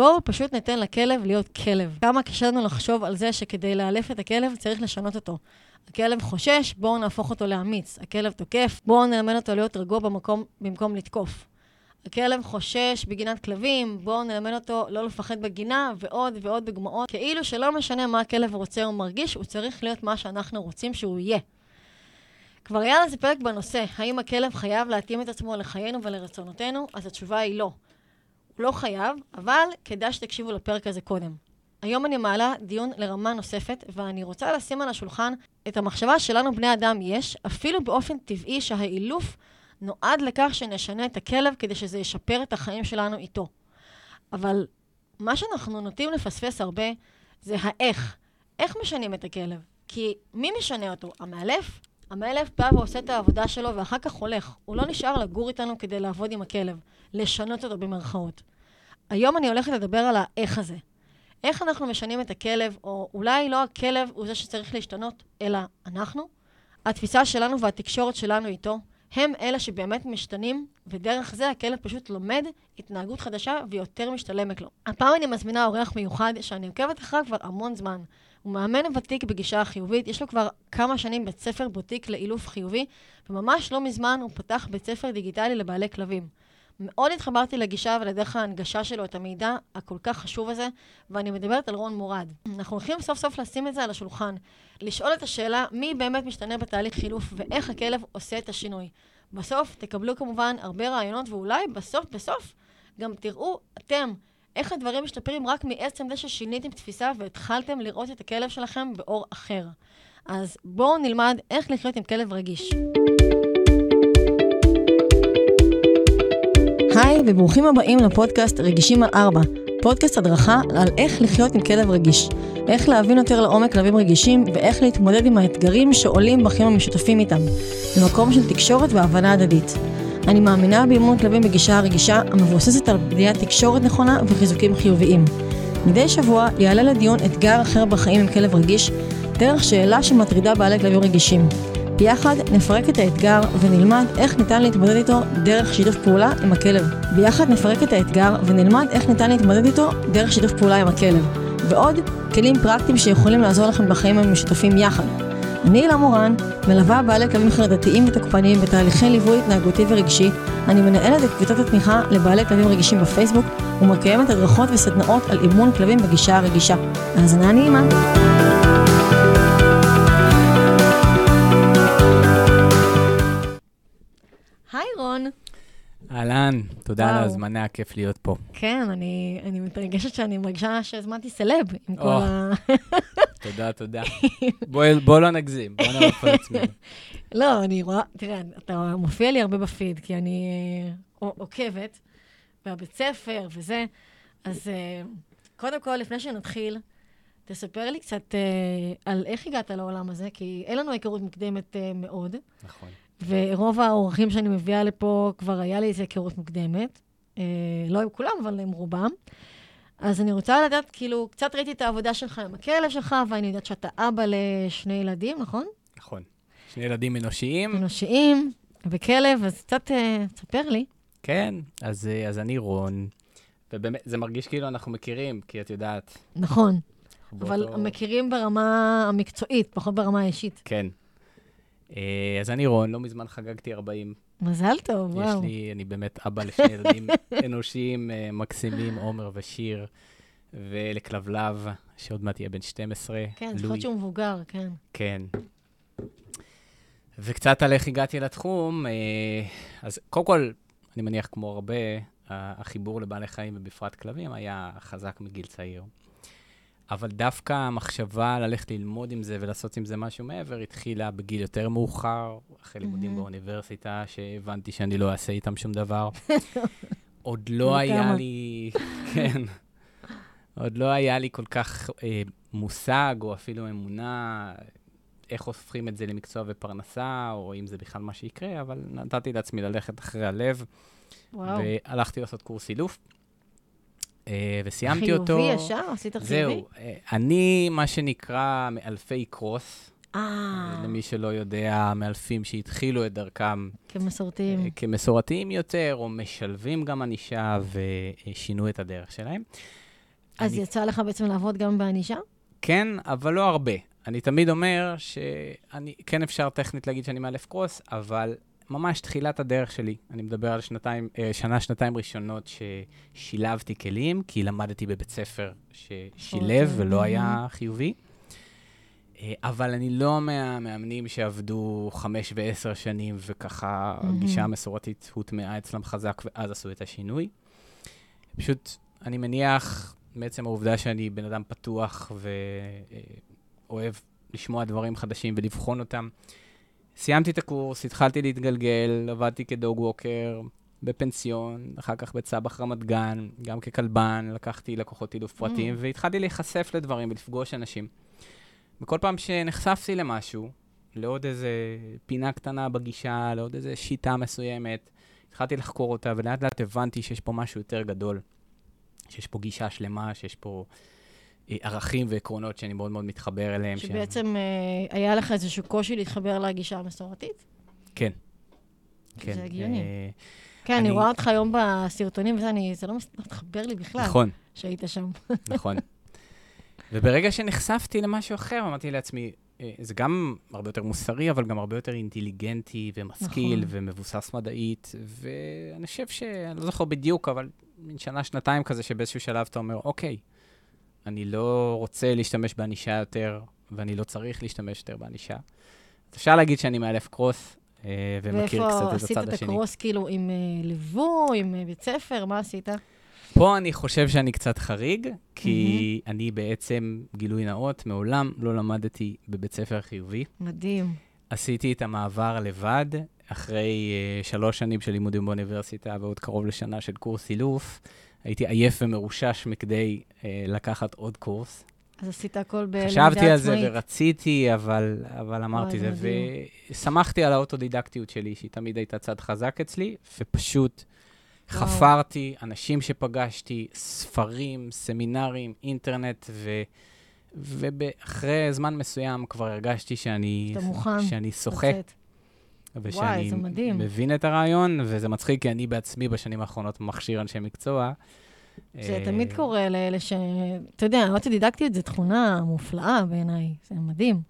בואו פשוט ניתן לכלב להיות כלב. כמה קשה לנו לחשוב על זה שכדי לאלף את הכלב צריך לשנות אותו. הכלב חושש, בואו נהפוך אותו לאמיץ. הכלב תוקף, בואו נלמד אותו להיות רגוע במקום, במקום לתקוף. הכלב חושש בגינת כלבים, בואו נלמד אותו לא לפחד בגינה, ועוד ועוד דוגמאות. כאילו שלא משנה מה הכלב רוצה או מרגיש, הוא צריך להיות מה שאנחנו רוצים שהוא יהיה. כבר היה לזה פרק בנושא, האם הכלב חייב להתאים את עצמו לחיינו ולרצונותינו? אז התשובה היא לא. לא חייב, אבל כדאי שתקשיבו לפרק הזה קודם. היום אני מעלה דיון לרמה נוספת, ואני רוצה לשים על השולחן את המחשבה שלנו בני אדם יש, אפילו באופן טבעי שהאילוף נועד לכך שנשנה את הכלב כדי שזה ישפר את החיים שלנו איתו. אבל מה שאנחנו נוטים לפספס הרבה זה האיך. איך משנים את הכלב? כי מי משנה אותו? המאלף? המאלף בא ועושה את העבודה שלו ואחר כך הולך. הוא לא נשאר לגור איתנו כדי לעבוד עם הכלב, לשנות אותו במרכאות. היום אני הולכת לדבר על האיך הזה. איך אנחנו משנים את הכלב, או אולי לא הכלב הוא זה שצריך להשתנות, אלא אנחנו. התפיסה שלנו והתקשורת שלנו איתו, הם אלה שבאמת משתנים, ודרך זה הכלב פשוט לומד התנהגות חדשה ויותר משתלמת לו. הפעם אני מזמינה אורח מיוחד שאני עוקבת אחריו כבר המון זמן. הוא מאמן ותיק בגישה החיובית, יש לו כבר כמה שנים בית ספר בוטיק לאילוף חיובי, וממש לא מזמן הוא פתח בית ספר דיגיטלי לבעלי כלבים. מאוד התחברתי לגישה ולדרך ההנגשה שלו את המידע הכל כך חשוב הזה, ואני מדברת על רון מורד. אנחנו הולכים סוף סוף לשים את זה על השולחן, לשאול את השאלה מי באמת משתנה בתהליך חילוף ואיך הכלב עושה את השינוי. בסוף תקבלו כמובן הרבה רעיונות, ואולי בסוף בסוף גם תראו אתם איך הדברים משתפרים רק מעצם זה ששיניתם תפיסה והתחלתם לראות את הכלב שלכם באור אחר. אז בואו נלמד איך לחיות עם כלב רגיש. היי, וברוכים הבאים לפודקאסט רגישים על ארבע, פודקאסט הדרכה על איך לחיות עם כלב רגיש, איך להבין יותר לעומק כלבים רגישים ואיך להתמודד עם האתגרים שעולים בחיים המשותפים איתם, במקום של תקשורת והבנה הדדית. אני מאמינה באימון כלבים בגישה הרגישה המבוססת על בניית תקשורת נכונה וחיזוקים חיוביים. מדי שבוע יעלה לדיון אתגר אחר בחיים עם כלב רגיש, דרך שאלה שמטרידה בעלי כלבים רגישים. ביחד נפרק את האתגר ונלמד איך ניתן להתמודד איתו דרך שיתוף פעולה עם הכלב. ביחד נפרק את האתגר ונלמד איך ניתן להתמודד איתו דרך שיתוף פעולה עם הכלב. ועוד כלים פרקטיים שיכולים לעזור לכם בחיים המשותפים יחד. אני אלה מורן, מלווה בעלי כלבים חרדתיים ותוקפניים בתהליכי ליווי התנהגותי ורגשי. אני מנהלת את קבוצת התמיכה לבעלי כלבים רגישים בפייסבוק ומקיימת הדרכות וסדנאות על אימון כלבים בגישה הרגישה. האזנה נעימה. רון. אהלן, תודה על ההזמנה, כיף להיות פה. כן, אני, אני מתרגשת שאני מרגישה שהזמנתי סלב עם כל ה... תודה, תודה. בואו בוא לא נגזים, בואו נערוף על עצמנו. לא, אני רואה, תראה, אתה מופיע לי הרבה בפיד, כי אני אה, עוקבת, והבית ספר וזה, אז אה, קודם כל, לפני שנתחיל, תספר לי קצת אה, על איך הגעת לעולם הזה, כי אין לנו היכרות מוקדמת מאוד. נכון. ורוב האורחים שאני מביאה לפה, כבר היה לי איזו היכרות מוקדמת. אה, לא עם כולם, אבל עם רובם. אז אני רוצה לדעת, כאילו, קצת ראיתי את העבודה שלך עם הכלב שלך, ואני יודעת שאתה אבא לשני ילדים, נכון? נכון. שני ילדים אנושיים. אנושיים, וכלב, אז קצת אה, תספר לי. כן, אז, אה, אז אני רון, ובאמת, זה מרגיש כאילו אנחנו מכירים, כי את יודעת. נכון, אבל באותו... מכירים ברמה המקצועית, פחות ברמה האישית. כן. אה, אז אני רון, לא מזמן חגגתי 40. מזל טוב, וואו. יש לי, אני באמת אבא לשני ילדים אנושיים אה, מקסימים, עומר ושיר, ולכלבלב, שעוד מעט יהיה בן 12. כן, להיות שהוא מבוגר, כן. כן. וקצת על איך הגעתי לתחום, אה, אז קודם כל, אני מניח כמו הרבה, החיבור לבעלי חיים, ובפרט כלבים, היה חזק מגיל צעיר. אבל דווקא המחשבה ללכת ללמוד עם זה ולעשות עם זה משהו מעבר, התחילה בגיל יותר מאוחר, אחרי לימודים באוניברסיטה, שהבנתי שאני לא אעשה איתם שום דבר. עוד לא היה לי, כן, עוד לא היה לי כל כך אה, מושג, או אפילו אמונה, איך הופכים את זה למקצוע ופרנסה, או אם זה בכלל מה שיקרה, אבל נתתי לעצמי ללכת אחרי הלב. וואו. והלכתי לעשות קורס אילוף. אה, וסיימתי חיובי אותו. חיובי ישר? עשית חיובי? זהו. אה, אני, מה שנקרא, מאלפי קרוס. אה. למי שלא יודע, מאלפים שהתחילו את דרכם. כמסורתיים. כמסורתיים יותר, או משלבים גם ענישה ושינו את הדרך שלהם. אז אני- יצא לך בעצם לעבוד גם בענישה? כן, אבל לא הרבה. אני תמיד אומר שאני, כן אפשר טכנית להגיד שאני מאלף קרוס, אבל ממש תחילת הדרך שלי, אני מדבר על שנתיים, אה, שנה, שנתיים ראשונות ששילבתי כלים, כי למדתי בבית ספר ששילב אוקיי, ולא היה. חיובי. אה, אבל אני לא מהמאמנים שעבדו חמש ועשר שנים, וככה. הגישה המסורתית הוטמעה אצלם חזק, ואז עשו את השינוי. פשוט, אני מניח, מעצם העובדה שאני בן אדם פתוח ואוהב לשמוע דברים חדשים ולבחון אותם. סיימתי את הקורס, התחלתי להתגלגל, עבדתי כדוג ווקר בפנסיון, אחר כך בצבח רמת גן, גם ככלבן, לקחתי לקוחות אילוף פרטיים, Mm. והתחלתי להיחשף לדברים ולפגוש אנשים. וכל פעם שנחשפתי למשהו, לעוד איזה פינה קטנה בגישה, לעוד איזה שיטה מסוימת, התחלתי לחקור אותה, ולאט לאט הבנתי שיש פה משהו יותר גדול. שיש פה גישה שלמה, שיש פה ערכים ועקרונות שאני מאוד מאוד מתחבר אליהם. שבעצם אה, היה לך איזשהו קושי להתחבר לגישה המסורתית? כן. כן. זה הגיוני. אה, כן, אני אני- רואה אותך היום בסרטונים וזה, אני- זה לא לא מתחבר לי בכלל נכון, שהיית שם. נכון. וברגע שנחשפתי למשהו אחר, אמרתי לעצמי, אה, זה גם הרבה יותר מוסרי, אבל גם הרבה יותר אינטליגנטי ומשכיל נכון. ומבוסס מדעית, ואני חושב ש... אני לא זוכר בדיוק, אבל מין שנה, שנתיים כזה, שבאיזשהו שלב אתה אומר, אוקיי, אני לא רוצה להשתמש בענישה יותר, ואני לא צריך להשתמש יותר בענישה. אז אפשר להגיד שאני מאלף קרוס, אה, ומכיר קצת ואיפה את עשית הצד את השני. הקרוס, כאילו, עם אה, ליווי, עם אה, בית ספר, מה עשית? פה אני חושב שאני קצת חריג, כי אני בעצם, גילוי נאות, מעולם לא למדתי בבית ספר חיובי. מדהים. עשיתי את המעבר לבד, אחרי uh, שלוש שנים של לימודים באוניברסיטה ועוד קרוב לשנה של קורס אילוף. הייתי עייף ומרושש מכדי uh, לקחת עוד קורס. אז עשית הכל בלמידה חשבתי על זה עצמאית. ורציתי, אבל, אבל אמרתי זה. ושמחתי על האוטודידקטיות שלי, שהיא תמיד הייתה צד חזק אצלי, ופשוט וואו. חפרתי, אנשים שפגשתי, ספרים, סמינרים, אינטרנט, ו... ואחרי זמן מסוים כבר הרגשתי שאני, אתה מוכן שאני שוחה, לצאת. ושאני מדהים. מבין את הרעיון, וזה מצחיק, כי אני בעצמי בשנים האחרונות מכשיר אנשי מקצוע. זה אה, תמיד קורה לאלה ש... אתה יודע, אוטודידקטיות זו תכונה מופלאה בעיניי, זה מדהים.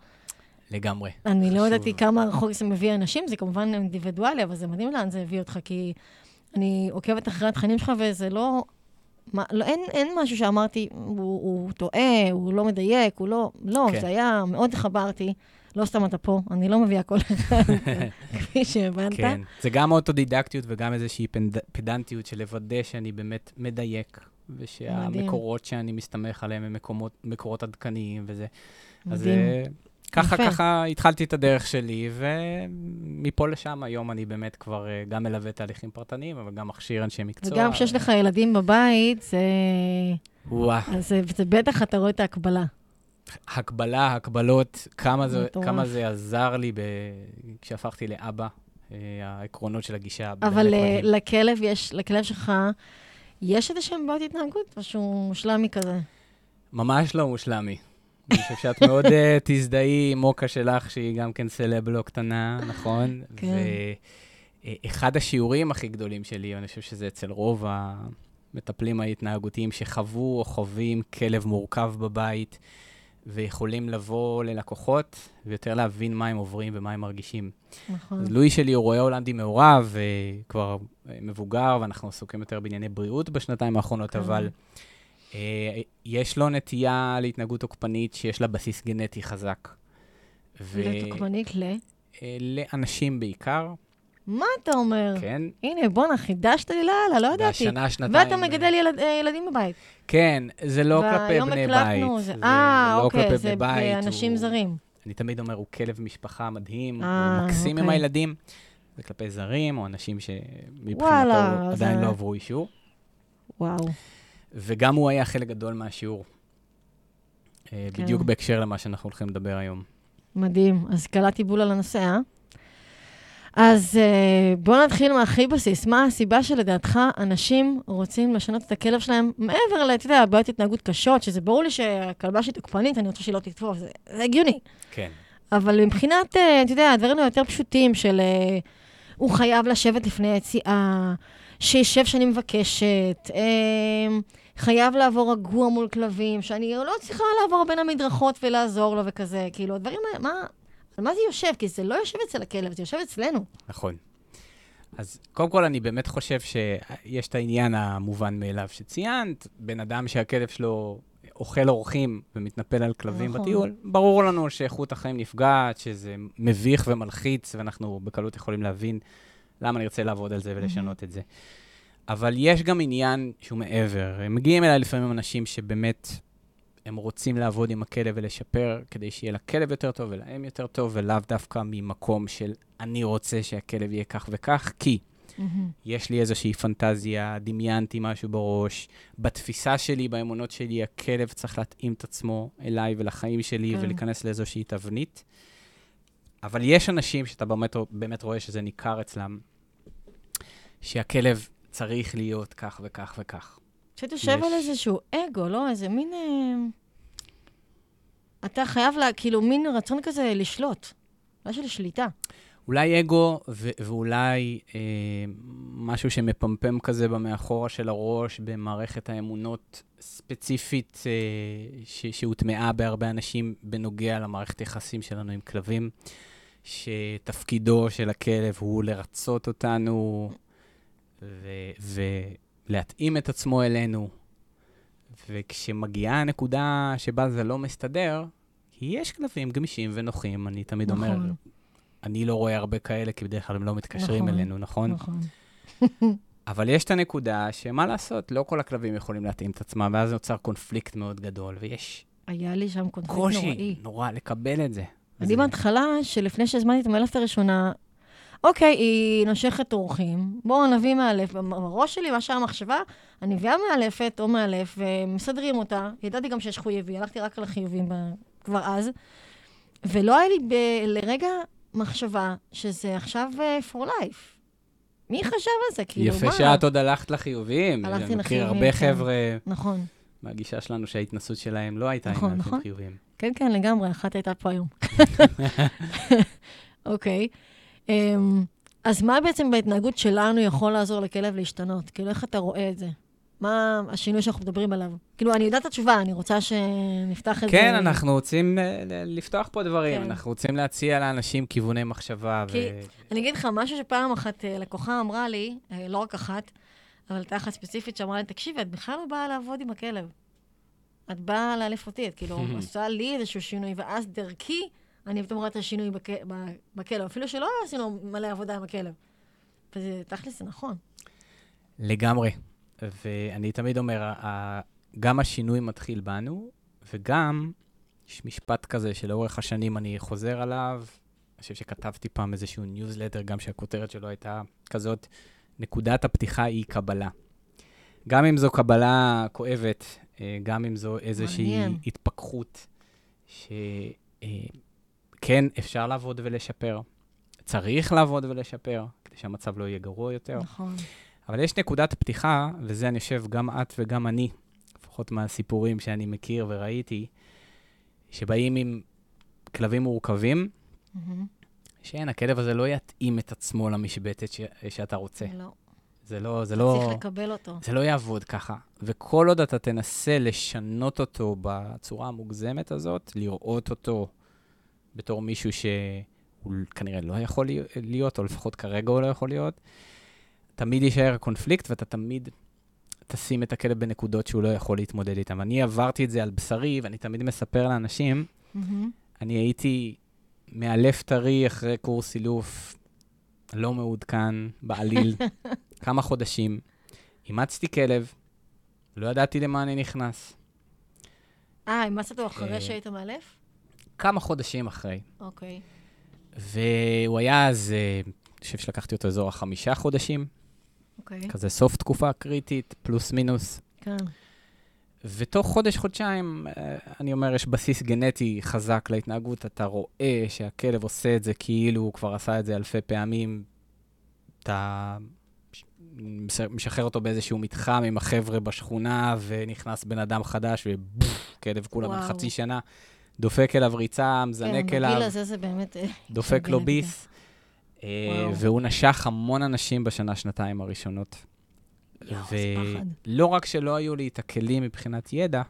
לגמרי. אני לא חשוב. ידעתי כמה רחוק זה מביא אנשים, זה כמובן אינדיבידואלי, אבל זה מדהים לאן זה הביא אותך, כי אני עוקבת אחרי התכנים שלך, וזה לא... מה, לא אין, אין משהו שאמרתי, הוא, הוא טועה, הוא לא מדייק, הוא לא... לא, כן. זה היה, מאוד התחברתי. לא סתם אתה פה, אני לא מביאה כל אחד, כפי שהבנת. כן, זה גם אוטודידקטיות וגם איזושהי פנד... פדנטיות של לוודא שאני באמת מדייק, ושהמקורות שאני מסתמך עליהם הם מקומות, מקורות עדכניים וזה. אז מדהים. אה, ככה, יפה. ככה התחלתי את הדרך שלי, ומפה לשם היום אני באמת כבר אה, גם מלווה תהליכים פרטניים, אבל גם מכשיר אנשי מקצוע. וגם כשיש לך ילדים בבית, זה... וואה, אז זה, זה בטח אתה רואה את ההקבלה. הקבלה, הקבלות, כמה זה. כמה זה עזר לי ב... כשהפכתי לאבא, אה, העקרונות של הגישה. אבל אה. לכלב יש, לכלב שלך, יש איזה שהם בעיות התנהגות, או שהוא מושלמי כזה? ממש לא מושלמי. אני חושב שאת מאוד אה, תזדהי עם מוקה שלך, שהיא גם כן סלב לא קטנה, נכון? כן. ואחד השיעורים הכי גדולים שלי, אני חושב שזה אצל רוב המטפלים ההתנהגותיים שחוו או חווים כלב מורכב בבית, ויכולים לבוא ללקוחות, ויותר להבין מה הם עוברים ומה הם מרגישים. נכון. אז לואי שלי הוא רואה הולנדי מעורב, אה, כבר אה, מבוגר, ואנחנו עסוקים יותר בענייני בריאות בשנתיים האחרונות, כן. אבל אה, יש לו נטייה להתנהגות תוקפנית שיש לה בסיס גנטי חזק. ו- לתוקמנית ל... אה, לאנשים בעיקר, מה אתה אומר? כן. הנה, בואנה, חידשת לי לאללה, לא ידעתי. והשנה, שנתיים... ואתה מגדל ילד, אה, ילדים בבית. כן, זה לא כלפי בני הקלטנו, בית. זה- אה, לא אוקיי, זה. באנשים הוא- זרים. אני תמיד אומר, הוא כלב משפחה מדהים, אה, הוא מקסים עם אוקיי. הילדים. זה כלפי זרים, או אנשים שמבחינתו עדיין זה- לא עברו אישור. וואו. וגם הוא היה חלק גדול מהשיעור. אה, כן. בדיוק בהקשר למה שאנחנו הולכים לדבר היום. מדהים. אז קלעתי בול על הנושא, אה? אז uh, בואו נתחיל מהכי בסיס. מה הסיבה שלדעתך אנשים רוצים לשנות את הכלב שלהם מעבר ל, אתה יודע, בעיות התנהגות קשות, שזה ברור לי שהכלבה שהיא תוקפנית, אני רוצה שהיא לא תתפוס, זה, זה הגיוני. כן. אבל מבחינת, אה, אתה יודע, הדברים היותר פשוטים של אה, הוא חייב לשבת לפני היציאה, שישב שאני מבקשת, אה, חייב לעבור רגוע מול כלבים, שאני לא צריכה לעבור בין המדרכות ולעזור לו וכזה, כאילו, הדברים האלה, מה, על מה זה יושב? כי זה לא יושב אצל הכלב, זה יושב אצלנו. נכון. אז קודם כל, אני באמת חושב שיש את העניין המובן מאליו שציינת, בן אדם שהכלב שלו אוכל אורחים ומתנפל על כלבים נכון. בטיול, ברור לנו שאיכות החיים נפגעת, שזה מביך ומלחיץ, ואנחנו בקלות יכולים להבין למה נרצה לעבוד על זה ולשנות את זה. אבל יש גם עניין שהוא מעבר. מגיעים אליי לפעמים אנשים שבאמת, הם רוצים לעבוד עם הכלב ולשפר, כדי שיהיה לכלב יותר טוב ולהם יותר טוב, ולאו דווקא ממקום של אני רוצה שהכלב יהיה כך וכך, כי יש לי איזושהי פנטזיה, דמיינתי משהו בראש. בתפיסה שלי, באמונות שלי, הכלב צריך להתאים את עצמו אליי ולחיים שלי כן. ולהיכנס לאיזושהי תבנית. אבל יש אנשים שאתה באמת, באמת רואה שזה ניכר אצלם, שהכלב צריך להיות כך וכך וכך. קצת יושב יש. על איזשהו אגו, לא? איזה מין... אה, אתה חייב, לה, כאילו, מין רצון כזה לשלוט. לא של שליטה. אולי אגו ו- ואולי אה, משהו שמפמפם כזה במאחורה של הראש, במערכת האמונות ספציפית אה, ש- שהוטמעה בהרבה אנשים בנוגע למערכת יחסים שלנו עם כלבים, שתפקידו של הכלב הוא לרצות אותנו ו- ולהתאים את עצמו אלינו. וכשמגיעה הנקודה שבה זה לא מסתדר, כי יש כלבים גמישים ונוחים, אני תמיד אומר, נכון. אני לא רואה הרבה כאלה, כי בדרך כלל הם לא מתקשרים נכון, אלינו, נכון? נכון. אבל יש את הנקודה שמה לעשות, לא כל הכלבים יכולים להתאים את עצמם, ואז נוצר קונפליקט מאוד גדול, ויש היה לי שם קונפליקט קושי נוראי. נורא לקבל את זה. אני בהתחלה, שלפני שהזמנתי את המאלפת הראשונה, אוקיי, היא נושכת אורחים, בואו נביא מאלף. בראש שלי, מה שהיה המחשבה, אני מביאה מאלפת או מאלף, ומסדרים אותה. ידעתי גם שיש חיובי, הלכתי רק על החיובים כבר אז. ולא היה לי ב- לרגע מחשבה שזה עכשיו uh, for life. מי חשב על זה? כאילו, יפה מה? שאת עוד הלכת לחיובים. הלכתי אני מכיר לחיובים, הרבה כן. חבר'ה נכון. מהגישה שלנו שההתנסות שלהם לא הייתה נכון, עם נכון. חיוביים. כן, כן, לגמרי, אחת הייתה פה היום. אוקיי. אמ, אז מה בעצם בהתנהגות שלנו יכול לעזור לכלב להשתנות? כאילו, איך אתה רואה את זה? מה השינוי שאנחנו מדברים עליו? כאילו, אני יודעת את התשובה, אני רוצה שנפתח את זה. כן, אנחנו רוצים אה, לפתוח פה דברים, כן. אנחנו רוצים להציע לאנשים כיווני מחשבה. כי- ו- אני אגיד לך משהו שפעם אחת אה, לקוחה אמרה לי, אה, לא רק אחת, אבל הייתה אחת ספציפית שאמרה לי, תקשיבי, את בכלל לא באה לעבוד עם הכלב. את באה לאלף אותי, את כאילו עושה לי איזשהו שינוי, ואז דרכי אני פתאום רואה את השינוי בכ... בכלב, אפילו שלא עשינו מלא עבודה עם הכלב. וזה, תכל'ס, זה נכון. לגמרי. ואני תמיד אומר, גם השינוי מתחיל בנו, וגם יש משפט כזה שלאורך השנים אני חוזר עליו. אני חושב שכתבתי פעם איזשהו ניוזלטר, גם שהכותרת שלו הייתה כזאת, נקודת הפתיחה היא קבלה. גם אם זו קבלה כואבת, אה, גם אם זו איזושהי מעניין. התפכחות, שכן, אפשר לעבוד ולשפר. צריך לעבוד ולשפר, כדי שהמצב לא יהיה גרוע יותר. נכון. אבל יש נקודת פתיחה, וזה אני חושב גם את וגם אני, לפחות מהסיפורים שאני מכיר וראיתי, שבאים עם כלבים מורכבים, מהמם. שאין, הכלב הזה לא יתאים את עצמו למשבצת ש... שאתה רוצה. לא. זה לא, זה צריך לא, לקבל אותו. זה לא יעבוד ככה. וכל עוד אתה תנסה לשנות אותו בצורה המוגזמת הזאת, לראות אותו בתור מישהו שהוא כנראה לא יכול להיות, או לפחות כרגע הוא לא יכול להיות, תמיד יישאר קונפליקט ואתה תמיד תשים את הכלב בנקודות שהוא לא יכול להתמודד איתן. אני עברתי את זה על בשרי, ואני תמיד מספר לאנשים, מהמם. אני הייתי מאלף טרי אחרי קורס אילוף, לא מעודכן בעליל, כמה חודשים. אימצתי כלב, לא ידעתי למה אני נכנס. אה, אימצת אותו אחרי אה, שהיית מאלף? כמה חודשים אחרי. אוקיי. והוא היה אז, אה, אני חושב שלקחתי אותו אזור החמישה חודשים, אוקיי. כזה סוף תקופה קריטית, פלוס מינוס. כן. ותוך חודש-חודשיים, אה, אני אומר, יש בסיס גנטי חזק להתנהגות. אתה רואה שהכלב עושה את זה כאילו הוא כבר עשה את זה אלפי פעמים. אתה מש- משחרר אותו באיזשהו מתחם עם החבר'ה בשכונה, ונכנס בן אדם חדש, ובוף, כלב כולה בן. חצי שנה, דופק אליו ריצה, כן, מזנק בגיל אליו, הזה זה באמת... אה, דופק לו. ביס. אה. והוא נשך המון אנשים בשנה-שנתיים הראשונות. יואו, איזה פחד. ולא רק שלא היו לי את הכלים מבחינת ידע,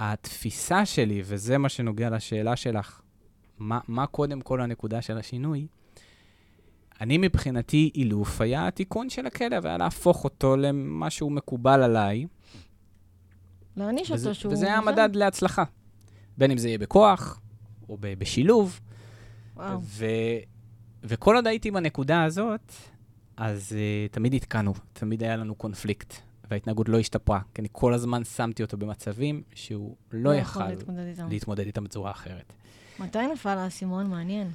התפיסה שלי, וזה מה שנוגע לשאלה שלך, מה, מה קודם כל הנקודה של השינוי, אני מבחינתי, אילוף היה התיקון של הכלב, היה להפוך אותו למשהו מקובל עליי, להעניש אותו שהוא... וזה היה המדד להצלחה. בין אם זה יהיה בכוח, או ב- בשילוב, וואו. ו, וכל עוד הייתי בנקודה הזאת, אז uh, תמיד התקענו, תמיד היה לנו קונפליקט, וההתנהגות לא השתפרה, כי אני כל הזמן שמתי אותו במצבים שהוא לא יכל להתמודד איתם. להתמודד איתם בצורה אחרת. מתי נפל האסימון? מעניין.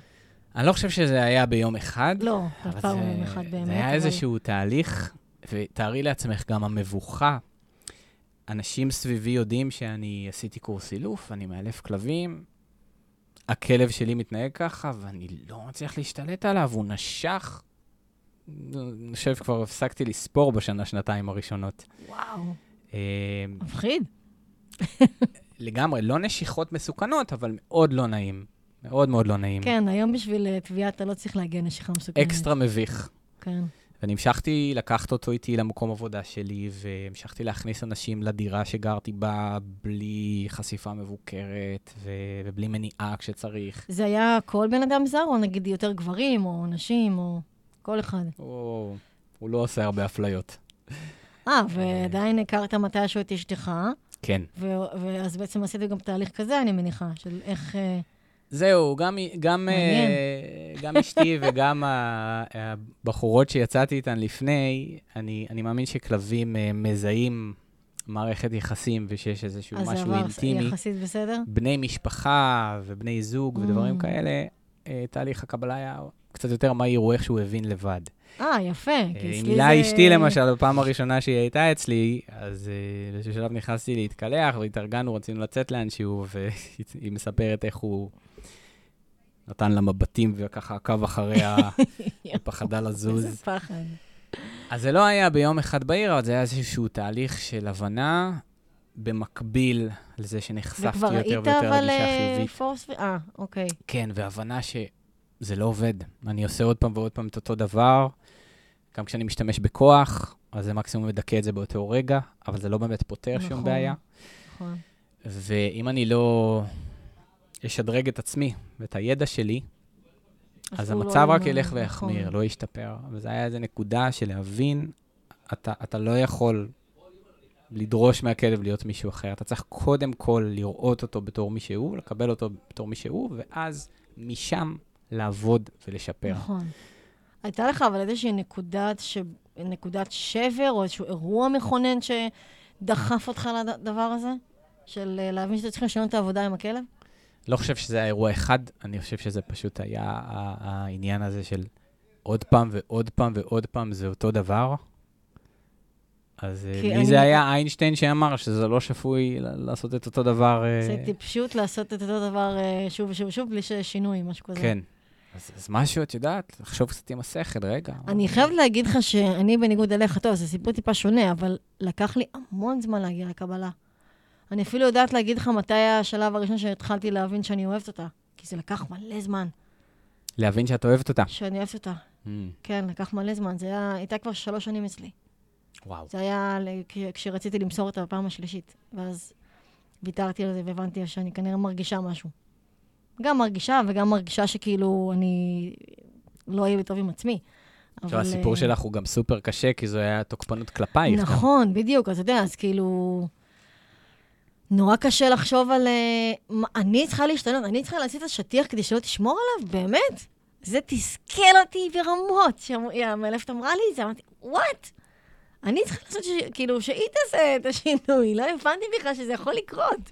אני לא חושב שזה היה ביום אחד. לא, אף פעם זה- יום אחד באמת. זה היה אבל- איזשהו תהליך, ותארי לעצמך גם המבוכה. אנשים סביבי יודעים שאני עשיתי קורס אילוף, אני מאלף כלבים, הכלב שלי מתנהג ככה, ואני לא מצליח להשתלט עליו, הוא נשך. אני חושב כבר הפסקתי לספור בשנה, שנתיים הראשונות. וואו, אה, מפחיד. לגמרי, לא נשיכות מסוכנות, אבל מאוד לא נעים. מאוד מאוד לא נעים. כן, היום בשביל אה, תביעה אתה לא צריך להגיע נשיכה מסוכנת. אקסטרה מביך. כן. ואני המשכתי לקחת אותו איתי למקום עבודה שלי, והמשכתי להכניס אנשים לדירה שגרתי בה בלי חשיפה מבוקרת ו- ובלי מניעה כשצריך. זה היה כל בן אדם זר, או נגיד יותר גברים, או נשים, או כל אחד? הוא, הוא לא עושה הרבה אפליות. אה, ועדיין הכרת מתישהו את אשתך, כן. ואז בעצם עשית גם תהליך כזה, אני מניחה, של איך... אה, זהו, גם, גם, מעניין. אה, גם אשתי וגם הבחורות שיצאתי איתן לפני, אני, אני מאמין שכלבים אה, מזהים מערכת יחסים ושיש איזשהו אז זה משהו עבר אינטימי. יחסית בסדר? בני משפחה ובני זוג ודברים Mm. כאלה, אה, תהליך הקבלה היה קצת יותר מהיר, הוא איכשהו הבין לבד. אה, יפה. אה, כי עם אצלי הילה זה- אשתי, למשל, בפעם הראשונה שהיא הייתה אצלי, אז אה, באיזשהו שלב נכנסתי להתקלח והתארגנו, רצינו לצאת לאנשהו, והיא מספרת איך הוא נתן לה מבטים וככה עקב אחריה, פחדה לזוז. איזה פחד. אז זה לא היה ביום אחד בעיר, אבל זה היה איזשהו תהליך של הבנה במקביל לזה שנחשפתי וכבר יותר היית ויותר אבל לגישה אה, חיובית. פורס... ו- אה, אוקיי. כן, והבנה שזה לא עובד. אני עושה עוד פעם ועוד פעם את אותו דבר. גם כשאני משתמש בכוח, אז זה מקסימום מדכא את זה באותו רגע, אבל זה לא באמת פותר נכון. שום בעיה. נכון. ואם אני לא אשדרג את עצמי ואת הידע שלי, אז המצב רק למ- ילך ויחמיר, נכון. לא ישתפר. וזה היה איזו נקודה של להבין, אתה, אתה לא יכול לדרוש מהכלב להיות מישהו אחר. אתה צריך קודם כל לראות אותו בתור מי שהוא, לקבל אותו בתור מי שהוא, ואז משם לעבוד ולשפר. נכון. הייתה לך אבל איזושהי נקודת, ש... נקודת שבר, או איזשהו אירוע מכונן שדחף אותך לדבר הזה? של אה, להבין שאתה צריך לשנות את העבודה עם הכלב? לא חושב שזה היה אירוע אחד, אני חושב שזה פשוט היה העניין הזה של עוד פעם ועוד פעם ועוד פעם זה אותו דבר. אז אה, מי אני- זה היה איינשטיין שאמר שזה לא שפוי לעשות את אותו דבר? אה, זה טיפשות לעשות את אותו דבר אה, שוב ושוב ושוב, בלי שיש שינוי, משהו כזה. כן. אז, אז משהו, את יודעת, לחשוב קצת עם השכל, רגע. אני חייבת להגיד לך שאני בניגוד אליך, טוב, זה סיפור טיפה שונה, אבל לקח לי המון זמן להגיע לקבלה. אני אפילו יודעת להגיד לך מתי היה השלב הראשון שהתחלתי להבין שאני אוהבת אותה. כי זה לקח מלא זמן להבין שאת אוהבת אותה. שאני אוהבת אותה. Mm, כן, לקח מלא זמן. זה היה, הייתה כבר שלוש שנים אצלי. וואו. זה היה כשרציתי למסור אותה בפעם השלישית. ואז ויתרתי על זה והבנתי שאני כנראה מרגישה משהו. גם מרגישה וגם מרגישה שכאילו אני לא אהיה בטוב עם עצמי. עכשיו, אבל, הסיפור אה, שלך הוא גם סופר קשה, כי זו הייתה תוקפנות כלפייך. גם. נכון, בדיוק, אז אתה יודע, אז כאילו... נורא קשה לחשוב על... אה, מה- אני צריכה להשתנות, אני צריכה להסיט את השטיח כדי שלא תשמור עליו? באמת? זה תסכל אותי ברמות. שהמאלפת אמרה לי את זה, אמרתי, וואט? אני צריכה לעשות, ש... כאילו, שהיא תעשה את השינוי. לא הבנתי בכלל שזה יכול לקרות.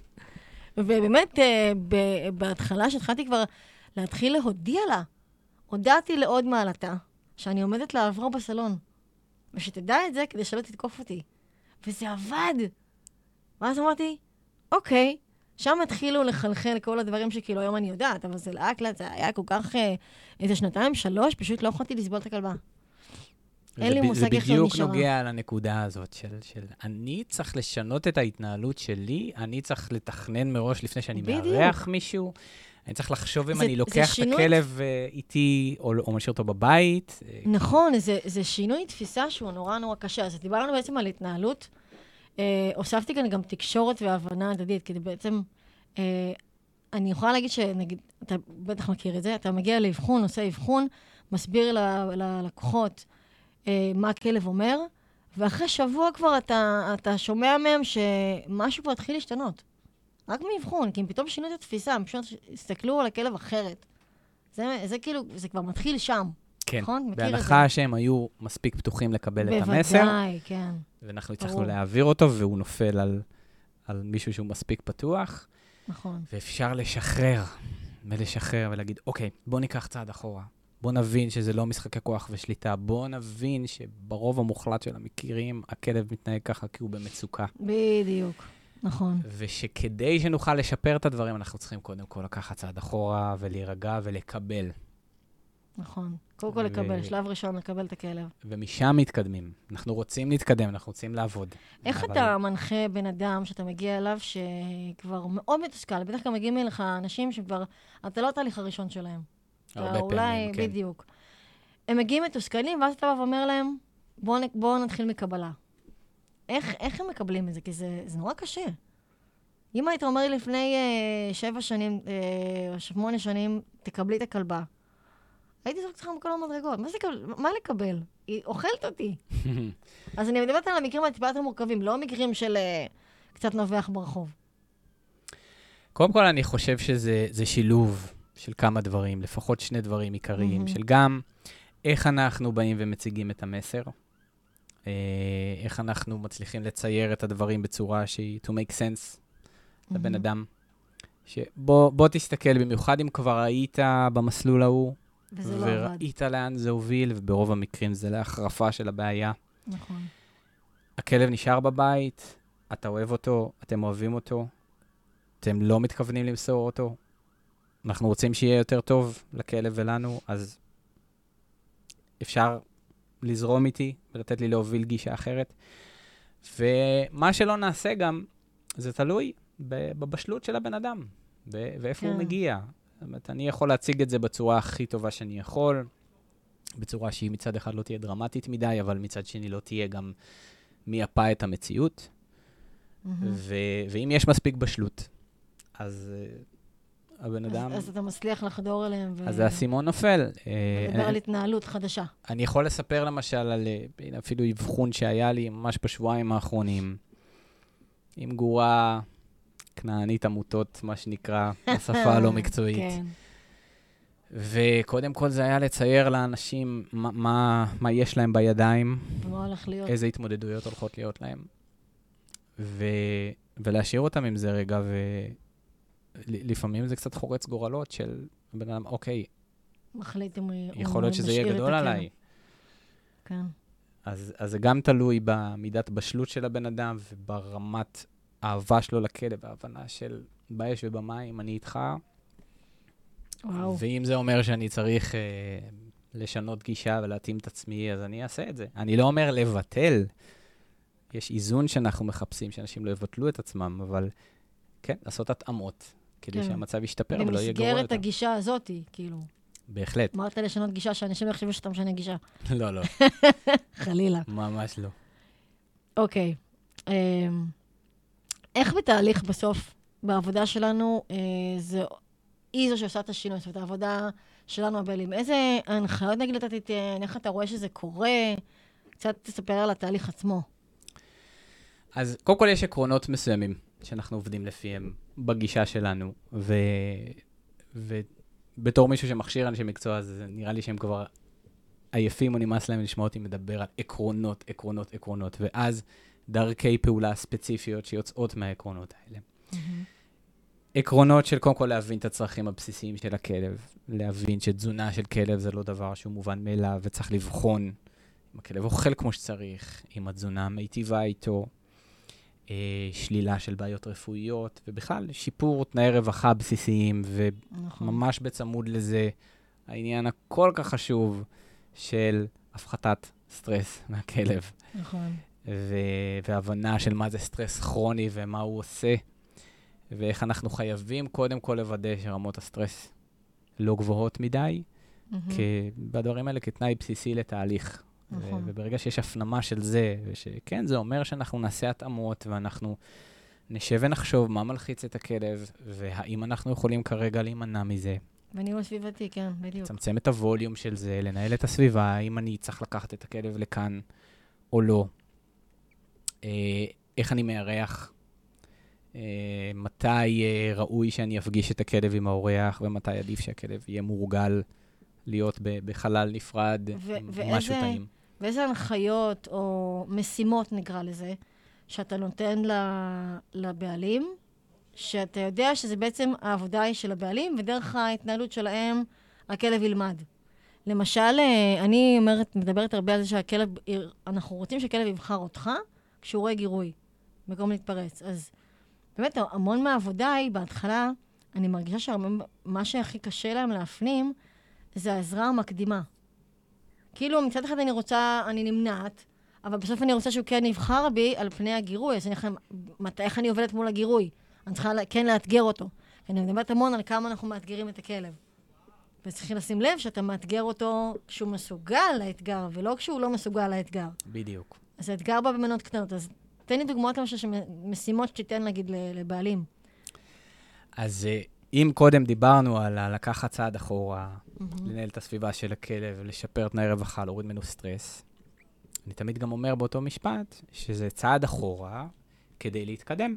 ובאמת, אה, בהתחלה, שהתחלתי כבר להתחיל להודיע לה, הודעתי לעוד מעלתה שאני עומדת לעבור בסלון. ושתדע את זה כדי שלא תתקוף אותי. וזה עבד. ואז אמרתי, אוקיי, שם התחילו לחלחל כל הדברים שכאילו היום אני יודעת, אבל זה לאט לאט, זה היה כל כך, אה, איזה שנתיים, שלוש, פשוט לא יכולתי לסבול את הכלבה. אין לי מושג איך זה זה בדיוק נשארה. נוגע לנקודה הזאת של, של אני צריך לשנות את ההתנהלות שלי, אני צריך לתכנן מראש לפני שאני בדיוק. מארח מישהו, אני צריך לחשוב אם זה- אני לוקח את שינוי- הכלב אה, איתי, או, או משאיר אותו בבית. אה, נכון, זה, זה שינוי תפיסה שהוא נורא נורא קשה. אז דיברנו בעצם על התנהלות. אה, הוספתי כאן גם תקשורת והבנה הדדית, כדי בעצם... אה, אני יכולה להגיד שנגיד, אתה בטח מכיר את זה, אתה מגיע לאבחון, עושה אבחון, מסביר ללקוחות אה, מה הכלב אומר, ואחרי שבוע כבר אתה, אתה שומע מהם שמשהו כבר התחיל להשתנות. רק מאבחון, כי הם פתאום שינו את התפיסה, הם פשוט הסתכלו על הכלב אחרת. זה, זה כאילו, זה כבר מתחיל שם. כן, נכון? בהנחה שהם היו מספיק פתוחים לקבל את המסר, בוודאי, כן. ואנחנו הצלחנו. להעביר אותו, והוא נופל על, על מישהו שהוא מספיק פתוח, נכון. ואפשר לשחרר, ולשחרר ולהגיד, אוקיי, בוא ניקח צעד אחורה. בוא נבין שזה לא משחקי כוח ושליטה. בוא נבין שברוב המוחלט של המקרים, הכלב מתנהג ככה כי הוא במצוקה. בדיוק. נכון. ושכדי שנוכל לשפר את הדברים, אנחנו צריכים קודם כל לקחת צעד אחורה ולהירגע ולקבל. נכון. קודם כל ו- לקבל, שלב ראשון, לקבל את הכלב. ומשם מתקדמים. אנחנו רוצים להתקדם, אנחנו רוצים לעבוד. איך אבל- אתה מנחה בן אדם שאתה מגיע אליו שכבר מאוד מתוסכל? בדרך כלל מגיעים אליך אנשים שכבר, אתה לא התהליך הראשון שלהם. הרבה אתה אולי, פעמים, כן. בדיוק. הם מגיעים מתוסכלים, ואז אתה בא ואומר להם, בואו בוא נתחיל מקבלה. איך, איך הם מקבלים את זה? כי זה, זה נורא קשה. אם היית אומר לי לפני אה, שבע שנים, אה, שמונה שנים, תקבלי את הכלבה, הייתי זורקת אותך מכל המדרגות. מה לקבל? מה לקבל? היא אוכלת אותי. אז אני מדברת על המקרים הטיפה יותר מורכבים, לא מקרים של אה, קצת נובח ברחוב. קודם כל, אני חושב שזה זה שילוב של כמה דברים, לפחות שני דברים עיקריים, מהמם. של גם איך אנחנו באים ומציגים את המסר, אה, איך אנחנו מצליחים לצייר את הדברים בצורה שהיא to make sense לבן מהמם. אדם. שבוא בוא תסתכל, במיוחד אם כבר היית במסלול ההוא, וזה לא עבד. וראית לאן זה הוביל, וברוב המקרים זה להחרפה של הבעיה. נכון. הכלב נשאר בבית, אתה אוהב אותו, אתם אוהבים אותו, אתם לא מתכוונים למסור אותו, אנחנו רוצים שיהיה יותר טוב לכלב ולנו, אז אפשר לזרום איתי ולתת לי להוביל גישה אחרת. ומה שלא נעשה גם, זה תלוי בבשלות של הבן אדם, ו- ואיפה הוא כן. מגיע. זאת אומרת, אני יכול להציג את זה בצורה הכי טובה שאני יכול, בצורה שהיא מצד אחד לא תהיה דרמטית מדי, אבל מצד שני לא תהיה גם מייפה את המציאות. מהמם. ו- ואם יש מספיק בשלות, אז uh, הבן אז- אדם, אז אתה מצליח לחדור אליהם. ו- אז האסימון נופל. אה, לדבר על אני- התנהלות חדשה. אני יכול לספר למשל על אה, אפילו אבחון שהיה לי ממש בשבועיים האחרונים, עם גורה כנענית עמותות, מה שנקרא, בשפה הלא מקצועית. כן. וקודם כל זה היה לצייר לאנשים מה, מה, מה יש להם בידיים, ומה הולך להיות? איזה התמודדויות הולכות להיות להם, ו, ולהשאיר אותם עם זה רגע, ולפעמים זה קצת חורץ גורלות של בן אדם, אוקיי, מחליט אם הוא יכול להיות שזה יהיה גדול. עליי. כן. אז, אז זה גם תלוי במידת בשלות של הבן אדם וברמת האהבה שלו לכלב, ההבנה של באש ובמים, אני איתך. וואו. ואם זה אומר שאני צריך אה, לשנות גישה ולהתאים את עצמי, אז אני אעשה את זה. אני לא אומר לבטל. יש איזון שאנחנו מחפשים, שאנשים לא יבטלו את עצמם, אבל כן, לעשות התאמות, כדי כן. שהמצב ישתפר ולא יהיה גרוע במסגרת יותר. הגישה הזאת, כאילו. בהחלט. אמרת לשנות גישה, שאנשים יחשבו שאתה משנה גישה. לא, לא, חלילה. ממש לא. אוקיי. אמ, איך בתהליך בסוף, בעבודה שלנו, אה, זה היא זו שעושה את השינוי, זאת אומרת, העבודה שלנו הבעלים. איזה הנחיות נגיד אתה תיתן, איך אתה רואה שזה קורה? קצת תספר על התהליך עצמו. אז קודם כל יש עקרונות מסוימים שאנחנו עובדים לפיהם בגישה שלנו, ו... ובתור מישהו שמכשיר אנשי מקצוע, אז נראה לי שהם כבר עייפים או נמאס להם לשמוע אותי מדבר על עקרונות, עקרונות, עקרונות, ואז דרכי פעולה ספציפיות שיוצאות מהעקרונות האלה. עקרונות של קודם כל להבין את הצרכים הבסיסיים של הכלב, להבין שתזונה של כלב זה לא דבר שהוא מובן מאליו, וצריך לבחון אם הכלב אוכל כמו שצריך, אם התזונה מיטיבה איתו, אה, שלילה של בעיות רפואיות, ובכלל שיפור תנאי רווחה בסיסיים, נכון. וממש בצמוד לזה, העניין הכל כך חשוב של הפחתת סטרס מהכלב. נכון. ו- והבנה של מה זה סטרס כרוני ומה הוא עושה. ואיך אנחנו חייבים קודם כל לוודא שרמות הסטרס לא גבוהות מדי, כי בדברים האלה כתנאי בסיסי לתהליך. נכון. וברגע שיש הפנמה של זה, ושכן, זה אומר שאנחנו נעשה התאמות ואנחנו נשב ונחשוב מה מלחיץ את הכלב, והאם אנחנו יכולים כרגע להימנע מזה. בניהול סביבתי, כן, בדיוק. לצמצם את הווליום של זה, לנהל את הסביבה, האם אני צריך לקחת את הכלב לכאן או לא. אה, איך אני מארח, אה, מתי אה, ראוי שאני אפגיש את הכלב עם האורח, ומתי עדיף שהכלב יהיה מורגל להיות בחלל נפרד, ו- ואיזה- משהו טעים. ואיזה הנחיות או משימות, נקרא לזה, שאתה נותן לבעלים, שאתה יודע שזה בעצם העבודה היא של הבעלים, ודרך ההתנהלות שלהם הכלב ילמד. למשל, אני אומרת, מדברת הרבה על זה שהכלב, אנחנו רוצים שהכלב יבחר אותך כשהוא רואה גירוי, במקום להתפרץ. אז באמת, המון מהעבודה היא, בהתחלה, אני מרגישה שמה שהכי קשה להם להפנים, זה העזרה המקדימה. כאילו, מצד אחד אני רוצה, אני נמנעת, אבל בסוף אני רוצה שהוא כן יבחר בי על פני הגירוי, אז אני מת- איך אני עובדת מול הגירוי? אני צריכה כן לאתגר אותו. אני מדברת המון על כמה אנחנו מאתגרים את הכלב. וצריכים לשים לב שאתה מאתגר אותו כשהוא מסוגל לאתגר, ולא כשהוא לא מסוגל לאתגר. בדיוק. אז האתגר בא במנות קטנות. אז תן לי דוגמאות למשל של משימות שתיתן, נגיד, לבעלים. אז אה, אם קודם דיברנו על לקחת צעד אחורה, לנהל את הסביבה של הכלב, לשפר תנאי רווחה, להוריד ממנו סטרס, אני תמיד גם אומר באותו משפט, שזה צעד אחורה כדי להתקדם.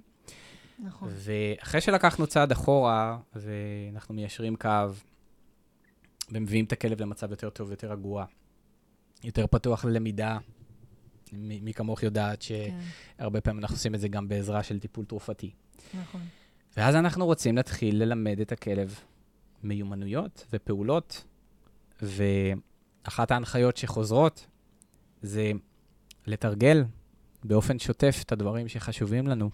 נכון. ואחרי שלקחנו צעד אחורה, ואנחנו מיישרים קו, ומביאים את הכלב למצב יותר טוב, יותר רגוע, יותר פתוח ללמידה, מי מי כמוך יודעת כן, שהרבה פעמים אנחנו עושים את זה גם בעזרה של טיפול תרופתי. נכון. ואז אנחנו רוצים להתחיל ללמד את הכלב מיומנויות ופעולות, ואחת ההנחיות שחוזרות זה לתרגל באופן שוטף את הדברים שחשובים לנו.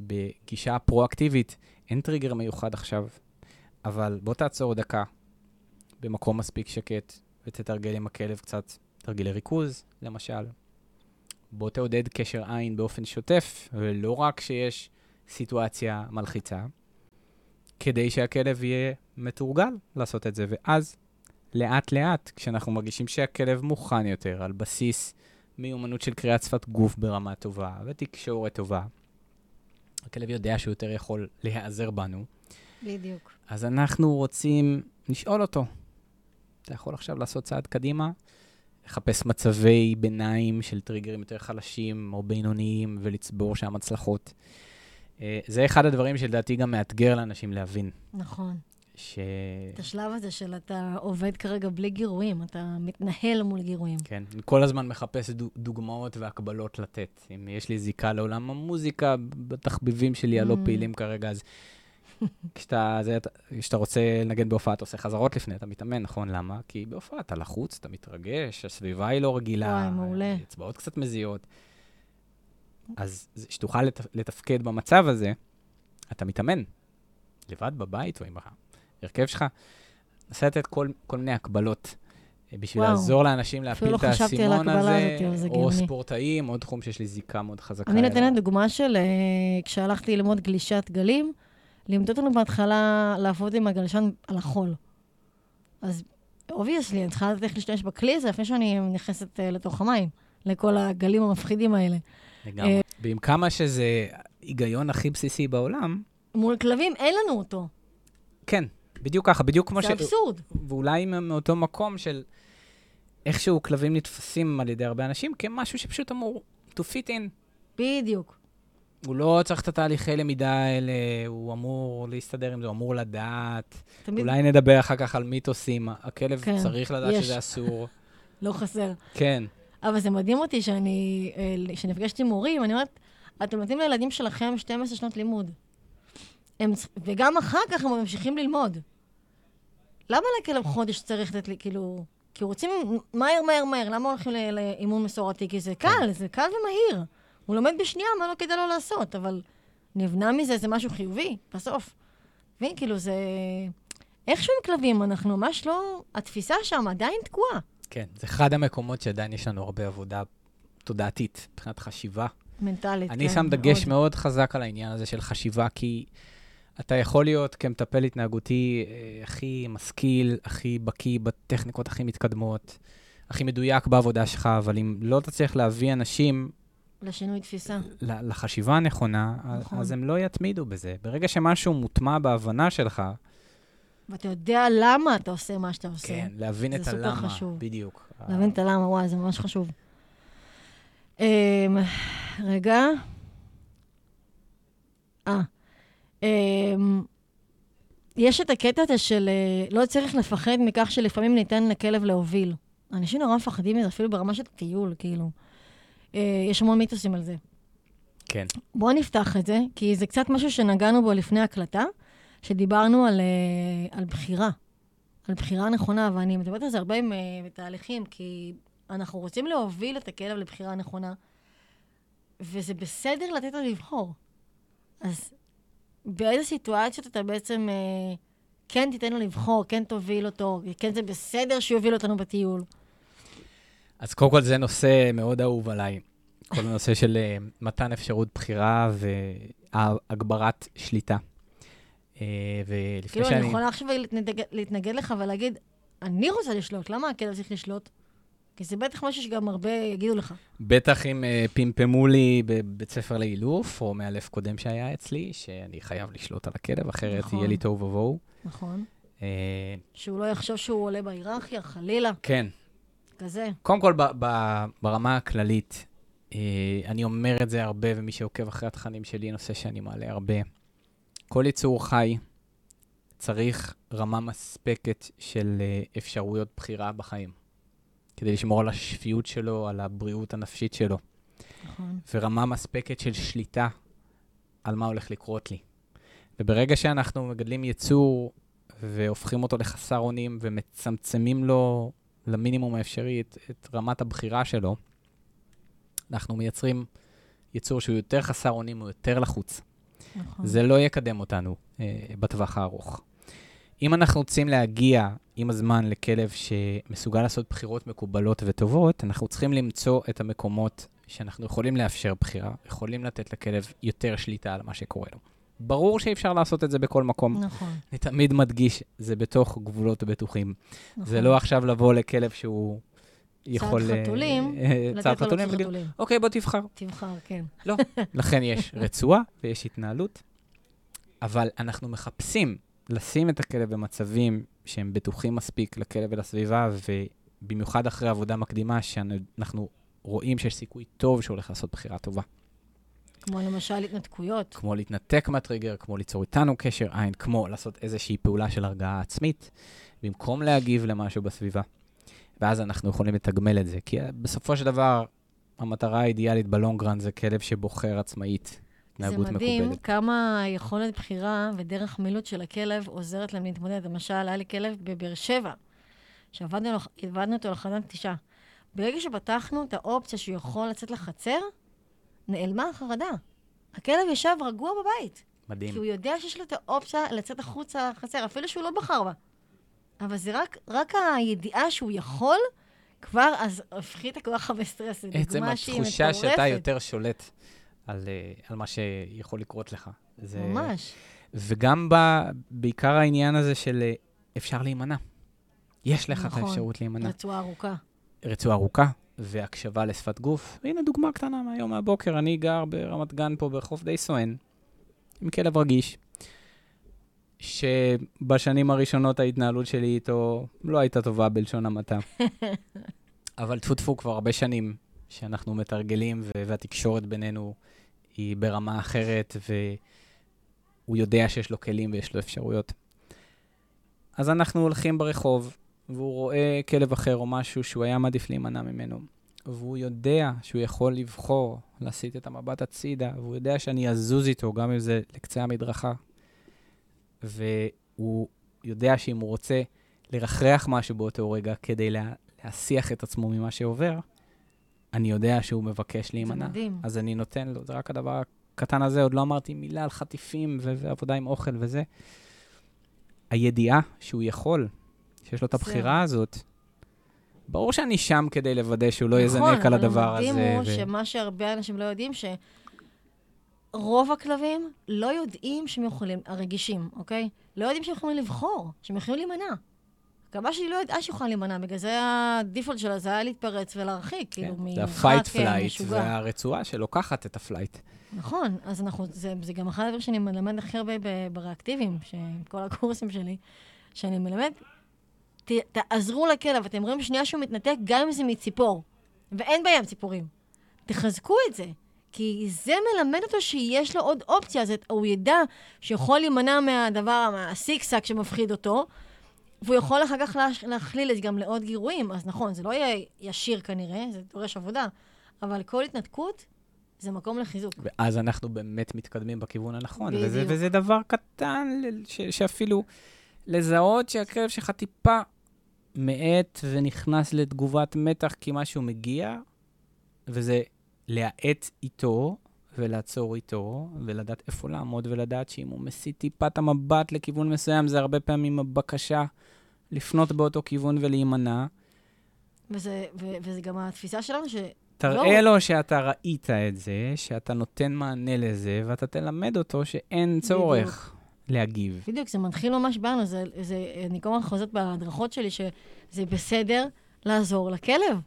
בגישה פרואקטיבית, אין טריגר מיוחד עכשיו, אבל בוא תעצור דקה במקום מספיק שקט ותתרגל עם הכלב קצת תרגילי ריכוז, למשל. בוא תעודד קשר עין באופן שוטף, ולא רק כשיש סיטואציה מלחיצה, כדי שהכלב יהיה מתורגל לעשות את זה. ואז, לאט-לאט, כשאנחנו מרגישים שהכלב מוכן יותר, על בסיס מיומנות של קריאת שפת גוף ברמה טובה ותקשורת טובה, הכלב יודע שהוא יותר יכול להיעזר בנו, בדיוק. אז אנחנו רוצים לשאול אותו, אתה יכול עכשיו לעשות צעד קדימה, לחפש מצבי ביניים של טריגרים יותר חלשים או בינוניים ולצבור שם הצלחות. אה, זה אחד הדברים שלדעתי גם מאתגר לאנשים להבין, נכון. ש... את השלב הזה של אתה עובד כרגע בלי גירויים, אתה מתנהל מול גירויים. כן, אני כל הזמן מחפש דו- דוגמאות והקבלות לתת. אם יש לי זיקה לעולם המוזיקה, בתחביבים שלי הלא Mm. פעילים כרגע, אז כשאתה, זה, אתה- כשאתה רוצה לנגן בהופעה, אתה עושה חזרות לפני, אתה מתאמן, נכון? למה? כי בהופעה אתה לחוץ, אתה מתרגש, הסביבה היא לא רגילה. וואי, מעולה. אצבעות קצת מזיעות. אז שתוכל לת, לתפקד במצב הזה, אתה מתאמן. לבד בבית או עם ההרכב שלך. נסה לתת כל, כל מיני הקבלות. אה, בשביל וואו. לעזור לאנשים להפיל אפילו את לא על האסימון הזה, הזאת, או. ספורטאים, עוד תחום שיש לי זיקה מאוד חזקה. אני. נותנת דוגמה של אה, כשהלכתי ללמוד גלישת גלים, לימדו אותנו בהתחלה לעבוד עם הגלשן על החול. אז obviously, אני צריכה לדעת איך להשתמש בכלי הזה לפני שאני נכנסת אה, לתוך המים, לכל הגלים המפחידים האלה. לגמרי. אה, ועם כמה שזה היגיון הכי בסיסי בעולם, מול כלבים אין לנו אותו. כן, בדיוק ככה, בדיוק כמו ש... זה אבסורד. ואולי מאותו מקום של איכשהו כלבים נתפסים על ידי הרבה אנשים כמשהו שפשוט אמור to fit in. בדיוק. הוא לא צריך את התהליכי למידה האלה, הוא אמור להסתדר עם זה, הוא אמור לדעת. תמיד אולי נדבר אחר כך על מיתוסים. הכלב כן, צריך לדעת יש. שזה אסור. לא חסר. כן, אבל זה מדהים אותי שאני, אה, כשנפגשת עם מורים, אני אומרת, אתם נותנים לילדים שלכם 12 שנות לימוד. הם, וגם אחר כך הם ממשיכים ללמוד. למה לכלב חודש צריך לתת לי, כאילו... כי רוצים מהר, מהר, מהר. למה הולכים לאימון מסורתי? כי זה קל, זה קל ומהיר. הוא לומד בשנייה, מה לא כדאי לו לעשות, אבל נבנה מזה זה משהו חיובי, בסוף. מבין, כאילו, זה... איכשהו עם כלבים, אנחנו ממש לא... התפיסה שם עדיין תקועה. כן. זה אחד המקומות שעדיין יש לנו הרבה עבודה תודעתית, מבחינת חשיבה. מנטלית, אני כן, שם דגש מאוד. מאוד חזק על העניין הזה של חשיבה, כי אתה יכול להיות כמטפל התנהגותי אה, הכי משכיל, הכי בקיא בטכניקות הכי מתקדמות, הכי מדויק בעבודה שלך, אבל אם לא תצליח להביא אנשים לשינוי תפיסה. לחשיבה הנכונה, נכון. אז הם לא יתמידו בזה. ברגע שמשהו מוטמע בהבנה שלך, ואתה יודע למה אתה עושה מה שאתה עושה. כן, להבין זה את סופר הלמה. חשוב. בדיוק. להבין את הלמה, וואי, זה ממש חשוב. אמ, רגע. אה. אמ, יש את הקטע הזה של אה, לא צריך לפחד מכך שלפעמים ניתן לכלב להוביל. אנשים נורא מפחדים מזה, אפילו ברמה של טיול, כאילו. אה, יש המון מיתוסים על זה. כן. בואו נפתח את זה, כי זה קצת משהו שנגענו בו לפני הקלטה, שדיברנו על, אה, על בחירה, על בחירה נכונה, ואני מדברת על זה הרבה עם, אה, בתהליכים, כי אנחנו רוצים להוביל את הכלב לבחירה נכונה, וזה בסדר לתת לו לבחור. אז באיזה סיטואציות אתה בעצם אה, כן תיתן לו לבחור, כן תוביל אותו, כן זה בסדר שיוביל אותנו בטיול. אז קודם כל זה נושא מאוד אהוב עליי. כל הנושא של אה, מתן אפשרות בחירה והגברת שליטה. אה, ולפני כאילו, שאני... אני יכולה עכשיו להתנגד, להתנגד לך ולהגיד, אני רוצה לשלוט, למה הכלב צריך לשלוט? כי זה בטח משהו שגם הרבה יגידו לך. בטח אם uh, פמפמו לי בבית ספר לאילוף, או מאלף קודם שהיה אצלי, שאני חייב לשלוט על הכלב, אחרת נכון. יהיה לי תוהו ובוהו. נכון. Uh, שהוא לא יחשוב שהוא עולה בהיררכיה, חלילה, כן, כזה. קודם כל, ברמה הכללית, uh, אני אומר את זה הרבה, ומי שעוקב אחרי התכנים שלי, נושא שאני מעלה הרבה. כל יצור חי צריך רמה מספקת של uh, אפשרויות בחירה בחיים, כדי לשמור על השפיות שלו, על הבריאות הנפשית שלו. נכון. ורמה מספקת של שליטה על מה הולך לקרות לי. וברגע שאנחנו מגדלים יצור והופכים אותו לחסר אונים ומצמצמים לו למינימום האפשרי את, את רמת הבחירה שלו, אנחנו מייצרים יצור שהוא יותר חסר אונים, הוא יותר לחוץ. נכון. זה לא יקדם אותנו אה, בטווח הארוך. אם אנחנו רוצים להגיע עם הזמן לכלב שמסוגל לעשות בחירות מקובלות וטובות, אנחנו צריכים למצוא את המקומות שאנחנו יכולים לאפשר בחירה, יכולים לתת לכלב יותר שליטה על מה שקורה לו. ברור שאי אפשר לעשות את זה בכל מקום. נכון. אני תמיד מדגיש, זה בתוך גבולות בטוחים. נכון. זה לא עכשיו לבוא לכלב שהוא יכול... אה, חתולים, אה, צעד לתת לו חתולים, ולהגיד, חתולים. אוקיי, בוא תבחר. תבחר, כן. לכן יש רצועה ויש התנהלות, אבל אנחנו מחפשים לשים את הכלב במצבים שהם בטוחים מספיק לכלב ולסביבה, ובמיוחד אחרי עבודה מקדימה, שאנחנו רואים שיש סיכוי טוב שהוא הולך לעשות בחירה טובה. כמו למשל התנתקויות. כמו להתנתק מהטריגר, כמו ליצור איתנו קשר עין, כמו לעשות איזושהי פעולה של הרגעה עצמית, במקום להגיב למשהו בסביבה. ואז אנחנו יכולים לתגמל את זה. כי בסופו של דבר, המטרה האידיאלית בלונגרן זה כלב שבוחר עצמאית, זה מדהים מקובלת. כמה יכולת בחירה ודרך מילוט של הכלב עוזרת להם להתמודד. למשל, היה לי כלב בבאר שבע, שעבדנו אותו לחדר נטישה. ברגע שפתחנו את האופציה שהוא יכול לצאת לחצר, נעלמה החרדה. הכלב ישב רגוע בבית, מדהים. כי הוא יודע שיש לו את האופציה לצאת החוצה לחצר, אפילו שהוא לא בחר בה. אבל זה רק, רק הידיעה שהוא יכול, כבר אז הפחית כל כך הרבה סטרס. זו עצם דוגמה שהיא התחושה שאתה. יותר שולט על, אה, על מה שיכול לקרות לך. זה... ממש. וגם ב, בעיקר העניין הזה של אה, אפשר להימנע. יש לך נכון. את האפשרות להימנע. רצועה ארוכה. רצועה ארוכה והקשבה לשפת גוף. הנה דוגמה קטנה מהיום מהבוקר, אני גר ברמת גן פה ברחוב די סואן, עם כלב רגיש, שבשנים הראשונות ההתנהלות שלי איתו לא הייתה טובה בלשון המעטה. אבל טפו טפו כבר הרבה שנים שאנחנו מתרגלים והתקשורת בינינו היא ברמה אחרת והוא יודע שיש לו כלים ויש לו אפשרויות. אז אנחנו הולכים ברחוב, והוא רואה כלב אחר או משהו שהוא היה מעדיף להימנע ממנו, והוא יודע שהוא יכול לבחור להסיט את המבט הצידה, והוא יודע שאני אזוז איתו, גם אם זה לקצה המדרכה, והוא יודע שאם הוא רוצה לרחרח משהו באותו רגע כדי לה, להסיח את עצמו ממה שעובר, אני יודע שהוא מבקש להימנע. זה מדהים. אז אני נותן לו, זה רק הדבר הקטן הזה, עוד לא אמרתי מילה על חטיפים ועבודה עם אוכל וזה. הידיעה שהוא יכול, שיש לו את. הבחירה הזאת, ברור שאני שם כדי לוודא שהוא לא יזנק על הדבר הזה. נכון, אבל המדהים הוא שמה שהרבה אנשים לא יודעים, שרוב הכלבים לא יודעים שהם יכולים, הרגישים, אוקיי? לא יודעים שהם יכולים לבחור, שהם יכולים להימנע. הכלבה שלי לא ידעה שהיא יכולה להימנע, בגלל זה ה default שלה זה היה להתפרץ ולהרחיק, כאילו, כן, זה ממרחק ה-fight אה, flight, משוגע. זה הרצועה שלוקחת את ה flight. נכון, אז אנחנו, זה, זה גם אחד הדברים שאני מלמד הכי הרבה ב- בריאקטיביים, כל הקורסים שלי, שאני מלמד, ת, תעזרו לכלב, אתם רואים שנייה שהוא מתנתק, גם אם זה מציפור, ואין בים ציפורים. תחזקו את זה, כי זה מלמד אותו שיש לו עוד אופציה, אז הוא ידע שיכול להימנע מהדבר, מהסיקסק שמפחיד אותו, והוא יכול אחר כך להכליל את זה גם לעוד גירויים, אז נכון, זה לא יהיה ישיר כנראה, זה דורש עבודה, אבל כל התנתקות זה מקום לחיזוק. ואז אנחנו באמת מתקדמים בכיוון הנכון. וזה, בדיוק. וזה דבר קטן, ש, שאפילו לזהות שהכלב שלך טיפה מאט ונכנס לתגובת מתח כי משהו מגיע, וזה להאט איתו ולעצור איתו, ולדעת איפה לעמוד, ולדעת שאם הוא מסיט טיפה את המבט לכיוון מסוים, זה הרבה פעמים הבקשה לפנות באותו כיוון ולהימנע. וזה, ו, וזה גם התפיסה שלנו ש... תראה לא. לו שאתה ראית את זה, שאתה נותן מענה לזה, ואתה תלמד אותו שאין צורך להגיב. בדיוק, זה מתחיל ממש בנו, זה, זה, אני כל הזמן חוזרת בהדרכות שלי, שזה בסדר לעזור לכלב.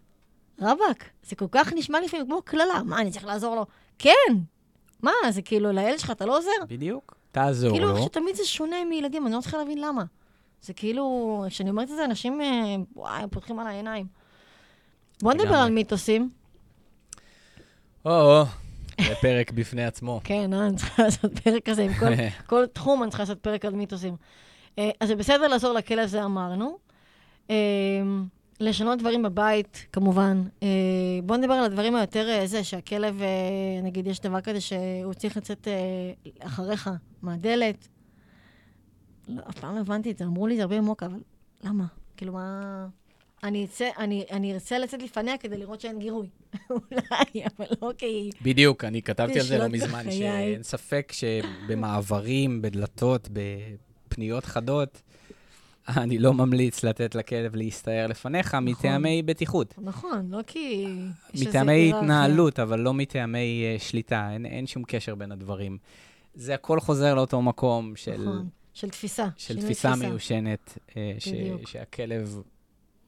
רבאק, זה כל כך נשמע לפעמים כמו קללה, מה, אני צריך לעזור לו? כן! מה, זה כאילו, לילד שלך אתה לא עוזר? בדיוק. תעזור כאילו, לו. איך שתמיד זה שונה מילדים, אני לא צריכה להבין למה. זה כאילו, כשאני אומרת את זה, אנשים, אה, וואי, הם פותחים על העיניים. בוא נדבר. על מיתוסים. או, זה פרק בפני עצמו. כן, אה, אני צריכה לעשות פרק כזה עם כל, כל תחום, אני צריכה לעשות פרק על מיתוסים. אה, אז זה בסדר לעזור לכלב, זה אמרנו. אה, לשנות דברים בבית, כמובן. בואו נדבר על הדברים היותר זה, שהכלב, נגיד, יש דבר כזה שהוא צריך לצאת אחריך מהדלת. לא, אף פעם לא הבנתי את זה, אמרו לי זה הרבה עמוק, אבל למה? כאילו, מה... אני אצא, אני, אני ארצה לצאת לפניה כדי לראות שאין גירוי. אולי, אבל לא כי... בדיוק, אני כתבתי על זה לא מזמן, בחיי. שאין ספק שבמעברים, בדלתות, בפניות חדות, אני לא ממליץ לתת לכלב להסתער לפניך מטעמי בטיחות. נכון, לא כי... מטעמי. התנהלות, אבל לא מטעמי אה, שליטה, אין, אין שום קשר בין הדברים. זה הכל חוזר לאותו מקום של, נכון, של תפיסה. של תפיסה מיושנת, אה, ש. שהכלב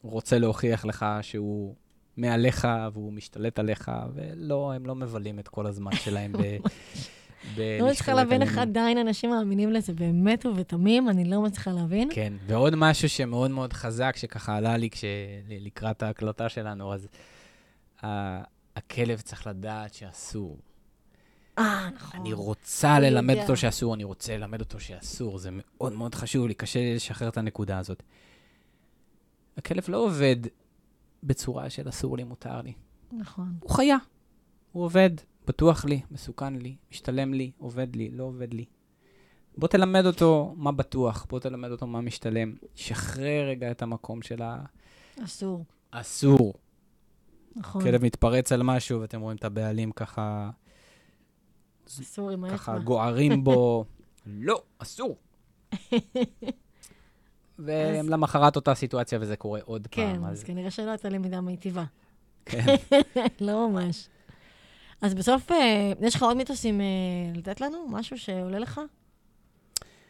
רוצה להוכיח לך שהוא מעליך והוא משתלט עליך, ולא, הם לא מבלים את כל הזמן שלהם ב... לא מצליחה להבין איך. עדיין אנשים מאמינים לזה באמת ובתמים, אני לא מצליחה להבין. כן, ועוד משהו שמאוד מאוד חזק, שככה עלה לי כש... לקראת ההקלטה שלנו, אז ה- הכלב צריך לדעת שאסור. אה, נכון. אני רוצה ללמד יודע. אותו שאסור, אני רוצה ללמד אותו שאסור. זה מאוד מאוד חשוב לי, קשה לי לשחרר את הנקודה הזאת. הכלב לא עובד בצורה של אסור לי, מותר לי. נכון. הוא חיה. הוא עובד, בטוח לי, מסוכן לי, משתלם לי, עובד לי, לא עובד לי. בוא תלמד אותו מה בטוח, בוא תלמד אותו מה משתלם. שחרר רגע את המקום של אסור. האסור. נכון. כלב מתפרץ על משהו, ואתם רואים את הבעלים ככה, אסור עם ככה האצבע. גוערים בו. לא, אסור. ולמחרת אותה סיטואציה, וזה קורה עוד כן, פעם. אז כנראה שלא הייתה למידה מיטיבה. כן. לא ממש. אז בסוף, אה, יש לך עוד מיתוסים אה, לתת לנו? משהו שעולה לך?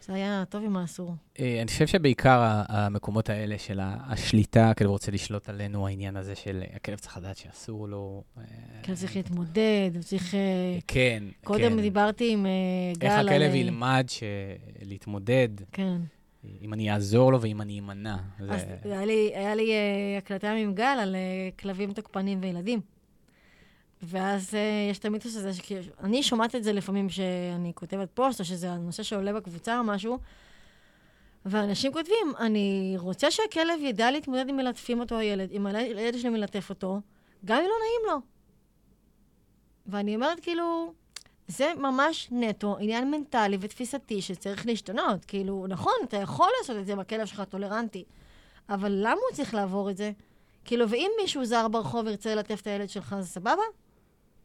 זה היה טוב עם האסור. אה, אני חושב שבעיקר המקומות האלה של השליטה, הכלב רוצה לשלוט עלינו, העניין הזה של הכלב צריך לדעת שאסור לו. כן, צריך להתמודד, הוא צריך... אה, כן, קודם כן. דיברתי עם גל איך. הכלב ילמד להתמודד, כן. אם אני אעזור לו ואם אני אמנע. אז זה- היה לי, היה לי אה, הקלטה עם גל על אה, כלבים תוקפנים וילדים. ואז אה, יש את המיתוס הזה, שאני שומעת את זה לפעמים כשאני כותבת פוסט, או שזה הנושא שעולה בקבוצה או משהו, ואנשים כותבים, אני רוצה שהכלב ידע להתמודד אם מלטפים אותו הילד, אם הילד שלי מלטף אותו, גם אם לא נעים לו. ואני אומרת, כאילו, זה ממש נטו עניין מנטלי ותפיסתי שצריך להשתנות. כאילו, נכון, אתה יכול לעשות את זה בכלב שלך, טולרנטי, אבל למה הוא צריך לעבור את זה? כאילו, ואם מישהו זר ברחוב ירצה ללטף את הילד שלך, זה סבבה?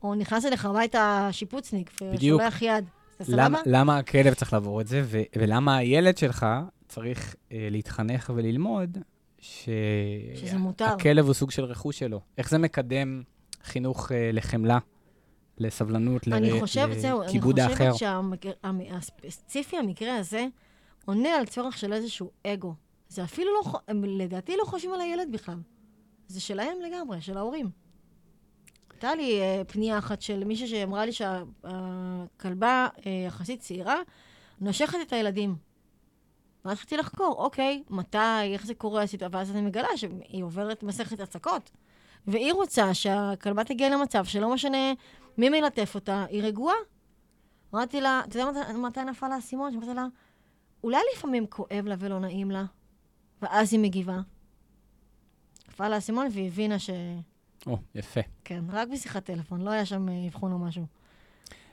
או נכנס אליך הביתה שיפוצניק. ושולח יד, זה למה, סבבה? למה הכלב צריך לעבור את זה, ו- ולמה הילד שלך צריך אה, להתחנך וללמוד שזה מותר. שהכלב הוא סוג של רכוש שלו. איך זה מקדם חינוך אה, לחמלה, לסבלנות, ל- אני חושבת, זהו, אני לכיבוד האחר? חושבת שהספציפי, המקרה הזה, עונה על צורך של איזשהו אגו. זה אפילו לא, הם לדעתי לא חושבים על הילד בכלל. זה שלהם לגמרי, של ההורים. הייתה לי אה, פנייה אחת של מישהי שאמרה לי שהכלבה אה, יחסית צעירה, נושכת את הילדים. ואז התחלתי לחקור, אוקיי, מתי, איך זה קורה, הסיטואציה, ואז אני מגלה שהיא עוברת מסכת הצקות. והיא רוצה שהכלבה תגיע למצב שלא משנה מי מלטף אותה, היא רגועה. אמרתי לה, אתה יודע מתי, נפל האסימון? אמרתי לה, אולי לפעמים כואב לה ולא נעים לה, ואז היא מגיבה. נפל האסימון והיא הבינה ש... או, יפה. כן, רק בשיחת טלפון, לא היה שם אה, אבחון או משהו.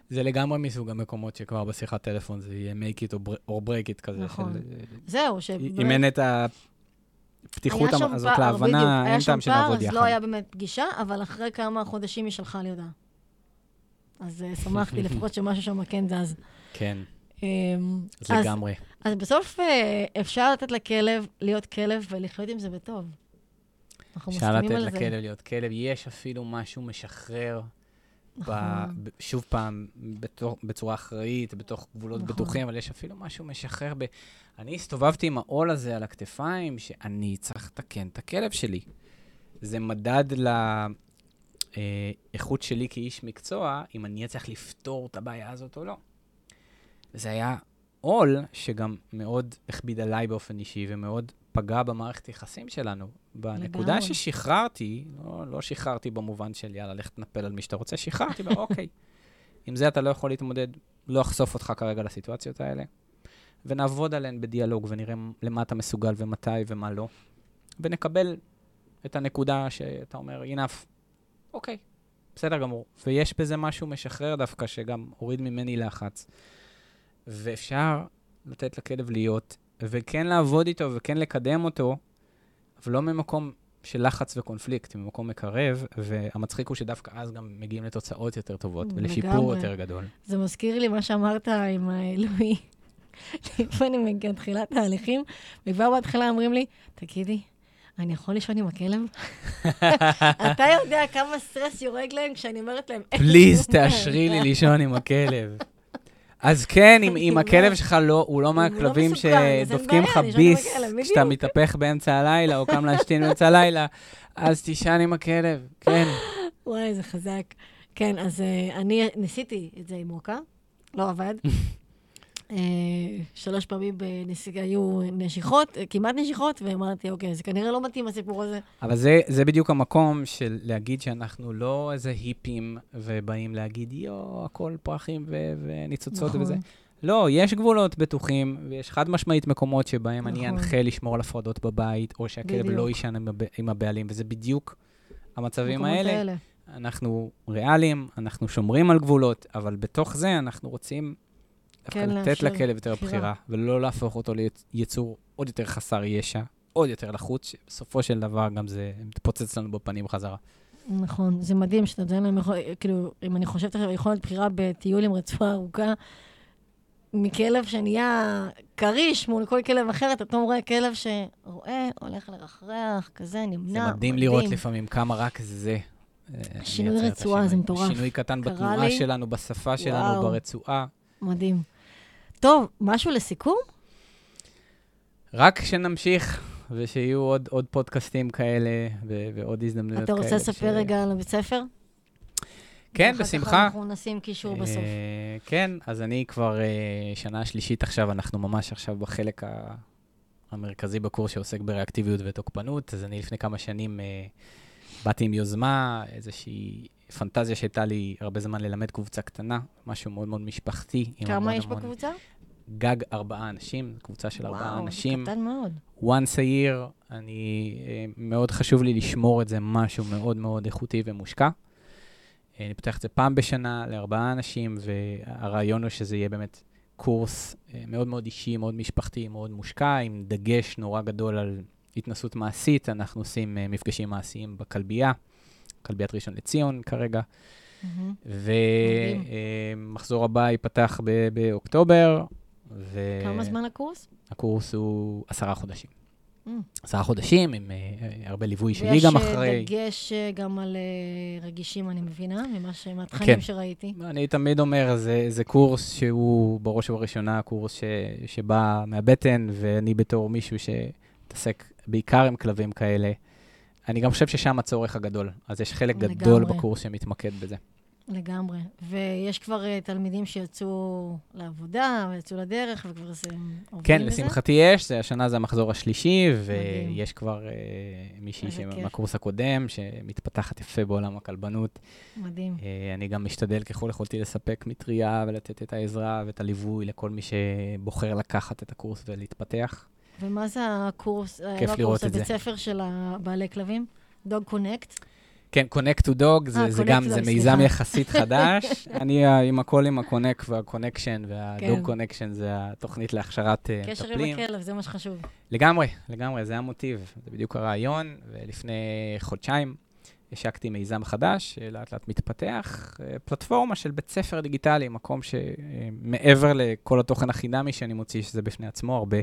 זה לגמרי מסוג המקומות שכבר בשיחת טלפון זה יהיה make it or bre- or break it כזה. נכון. של- זהו, שבאמת... אם אין את הפתיחות היה שם הזאת פער, בדיוק, להבנה, היה אין שם טעם פער, שנעבוד אז יחד. לא היה באמת פגישה, אבל אחרי כמה חודשים היא שלחה לי הודעה. אז אה, שמחתי לפחות שמשהו שם כן זז. כן, אמ, אז לגמרי. אז בסוף אה, אפשר לתת לכלב להיות כלב ולחיות עם זה בטוב. אנחנו אפשר מסכימים לתת על זה. לכלב להיות כלב. יש אפילו משהו משחרר, נכון. ב- שוב פעם, בתור- בצורה אחראית, בתוך גבולות נכון. בטוחים, אבל יש אפילו משהו משחרר ב... אני הסתובבתי עם העול הזה על הכתפיים, שאני צריך לתקן את הכלב שלי. זה מדד לאיכות שלי כאיש מקצוע, אם אני אצליח לפתור את הבעיה הזאת או לא. זה היה עול שגם מאוד הכביד עליי באופן אישי, ומאוד פגע במערכת היחסים שלנו. בנקודה לגמרי. ששחררתי, לא, לא שחררתי במובן של יאללה, לך תנפל על מי שאתה רוצה, שחררתי, ואוקיי, עם זה אתה לא יכול להתמודד, לא אחשוף אותך כרגע לסיטואציות האלה, ונעבוד עליהן בדיאלוג, ונראה למה אתה מסוגל ומתי ומה לא, ונקבל את הנקודה שאתה אומר, enough, אוקיי, בסדר גמור. ויש בזה משהו משחרר דווקא, שגם הוריד ממני לחץ. ואפשר לתת לכלב להיות, וכן לעבוד איתו וכן לקדם אותו, אבל לא ממקום של לחץ וקונפליקט, ממקום מקרב, והמצחיק הוא שדווקא אז גם מגיעים לתוצאות יותר טובות, ולשיפור לגמרי. יותר גדול. זה מזכיר לי מה שאמרת עם האלוהי. לפני מתחילת תהליכים, וכבר בהתחלה אומרים לי, תגידי, אני יכול לישון עם הכלב? אתה יודע כמה סטרס יורג להם כשאני אומרת להם... "אין פליז, שום בעיה." תאשרי לי לישון עם הכלב. אז כן, אם, הכלב שלך לא, הוא לא מהכלבים אז אין שדופקים לך ביס כשאתה. מתהפך באמצע הלילה, או קם להשתין באמצע הלילה, אז תישן עם הכלב, כן. וואי, זה חזק. כן, אז uh, אני ניסיתי את זה עם מוקה, לא עבד. uh, שלוש פעמים בנסיגה היו נשיכות, אה, כמעט נשיכות, ואמרתי, אוקיי, זה כנראה לא מתאים הסיפור הזה. אבל זה, זה בדיוק המקום של להגיד שאנחנו לא איזה היפים ובאים להגיד, יואו, הכל פרחים ו- וניצוצות נכון. וזה. לא, יש גבולות בטוחים, ויש חד משמעית מקומות שבהם אני נכון. אנחה לשמור על הפרדות בבית, או שהכלב. לא יישן עם, הב- עם הבעלים, וזה בדיוק המצבים המקומות האלה. אנחנו ריאליים, אנחנו שומרים על גבולות, אבל בתוך זה אנחנו רוצים דווקא כן, לתת לאפשר לכלב יותר בחירה. בחירה, ולא להפוך אותו ליצור עוד יותר חסר ישע, עוד יותר לחוץ, שבסופו של דבר גם זה מתפוצץ לנו בפנים חזרה. נכון, זה מדהים שאתה נותן להם, כאילו, אם אני חושבת עכשיו, יכולת בחירה בטיול עם רצועה ארוכה, מכלב שנהיה כריש מול כל כלב אחר, אתה פתאום רואה כלב שרואה, הולך לרחרח, כזה, זה נמנע. מדהים לראות לפעמים כמה רק זה. אה, שינוי רצועה, זה. מטורף. שינוי קטן בתנועה לי. שלנו, בשפה שלנו, וואו. ברצועה. מדהים. טוב, משהו לסיכום? רק שנמשיך, ושיהיו עוד, עוד פודקאסטים כאלה, ו- ועוד הזדמנויות אתה כאלה. רוצה לספר ש- רגע על הבית ספר? כן, ואחר כך בשמחה. אנחנו נשים קישור בסוף. אה, כן, אז אני כבר אה, שנה שלישית עכשיו, אנחנו ממש עכשיו בחלק ה- המרכזי בקורס שעוסק בריאקטיביות ותוקפנות, אז אני לפני כמה שנים אה, באתי עם יוזמה, איזושהי פנטזיה שהייתה לי הרבה זמן ללמד קבוצה קטנה, משהו מאוד מאוד משפחתי. כמה יש המון- בקבוצה? גג ארבעה אנשים, קבוצה של ארבעה אנשים. וואו, קטן מאוד. once a year, אני, אה, מאוד חשוב לי לשמור את זה משהו מאוד מאוד איכותי ומושקע. אה, אני פותח את זה פעם בשנה לארבעה אנשים, והרעיון הוא שזה יהיה באמת קורס אה, מאוד מאוד אישי, מאוד משפחתי, מאוד מושקע, עם דגש נורא גדול על התנסות מעשית. אנחנו עושים מפגשים מעשיים בכלבייה, כלביית ראשון לציון כרגע, מהמם. ומחזור הבא ייפתח ב- באוקטובר. ו- כמה זמן הקורס? הקורס הוא עשרה חודשים. Mm. עשרה חודשים, עם אה, הרבה ליווי שלי גם ויש אחרי. אה, דגש אה, גם על אה, רגישים, אני מבינה, ממה. מהתכנים כן. שראיתי. אני תמיד אומר, זה, זה קורס שהוא בראש ובראשונה קורס ש, שבא מהבטן, ואני בתור מישהו שמתעסק בעיקר עם כלבים כאלה, אני גם חושב ששם הצורך הגדול. אז יש חלק גדול לגמרי. בקורס שמתמקד בזה. לגמרי. ויש כבר אה, תלמידים שיצאו לעבודה, ויצאו לדרך, וכבר זה עובדים כן, בזה. לשמחתי יש, זה, השנה זה המחזור השלישי, מדהים. ויש כבר אה, מישהי. מהקורס הקודם, שמתפתחת יפה בעולם הכלבנות. מדהים. אה, אני גם משתדל ככל יכולתי לספק מטריה ולתת את העזרה ואת הליווי לכל מי שבוחר לקחת את הקורס ולהתפתח. ומה זה הקורס, כיף לא לראות הקורס, את זה. הבית ספר של הבעלי כלבים? דוג קונקט? כן, Connect to Dog, זה, אה, זה גם, זה מיזם. יחסית חדש. אני אה, עם הכל עם וה-Connection, כן. וה-Dog Connection זה התוכנית להכשרת אה, קשר עם. הכלב, זה מה שחשוב. לגמרי, לגמרי, זה המוטיב, זה בדיוק הרעיון, ולפני חודשיים השקתי מיזם חדש, שלאט לאט מתפתח, פלטפורמה של בית ספר דיגיטלי, מקום שמעבר לכל התוכן החינמי שאני מוציא, שזה בפני עצמו הרבה,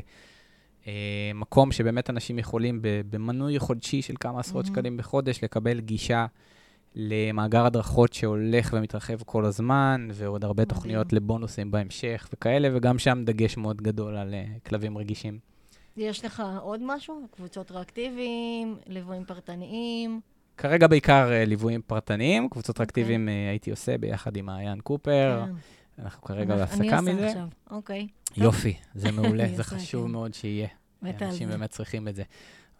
מקום שבאמת אנשים יכולים במנוי חודשי של כמה עשרות מהמם. שקלים בחודש לקבל גישה למאגר הדרכות שהולך ומתרחב כל הזמן, ועוד הרבה מדהים. תוכניות לבונוסים בהמשך וכאלה, וגם שם דגש מאוד גדול על אה, כלבים רגישים. יש לך עוד משהו? קבוצות ריאקטיביים, ליוויים פרטניים? כרגע בעיקר אה, ליוויים פרטניים, קבוצות אוקיי. אקטיביים אה, הייתי עושה ביחד עם מעיין קופר, כן. אנחנו כרגע אני בהפסקה עושה מזה. עכשיו, אוקיי. יופי, זה מעולה, זה חשוב כן. מאוד שיהיה. אנשים. באמת צריכים את זה.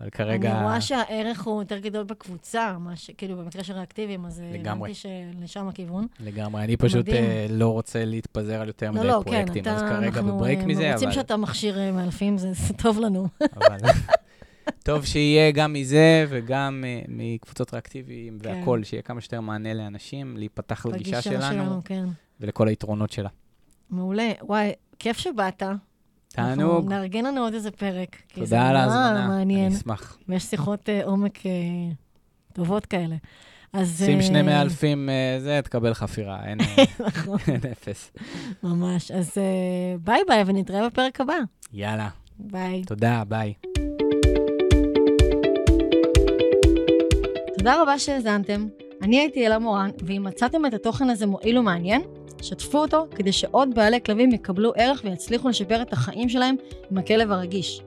אבל כרגע, אני רואה שהערך הוא יותר גדול בקבוצה, מה ש... כאילו, במקרה של ריאקטיביים, אז אה. הבנתי שלשם הכיוון. לגמרי, אני פשוט. אה, לא רוצה להתפזר על יותר לא, מדי לא, כן, פרויקטים, אז אתה, כרגע אנחנו בברייק אה, מזה, אבל... שאתה מכשיר מאלפים, זה זה טוב לנו. אבל טוב שיהיה גם מזה וגם אה, מקבוצות ריאקטיביים כן. והכול, שיהיה כמה שיותר מענה לאנשים, להיפתח לגישה שלנו כן. ולכל היתרונות שלה. מעולה. וואי, כיף שבאת. תענוג, נארגן לנו עוד איזה פרק. תודה על ההזמנה, מעניין, אני אשמח. ויש שיחות אה, עומק אה, טובות כאלה. אז... שים אה, שני מאלפים זה, תקבל חפירה, אין נכון, אין אפס. ממש. אז ביי ביי, ונתראה בפרק הבא. יאללה, ביי. תודה, ביי. תודה רבה שהאזנתם. אני הייתי אלה מורן, ואם מצאתם את התוכן הזה מועיל ומעניין, שתפו אותו כדי שעוד בעלי כלבים יקבלו ערך ויצליחו לשפר את החיים שלהם עם הכלב הרגיש.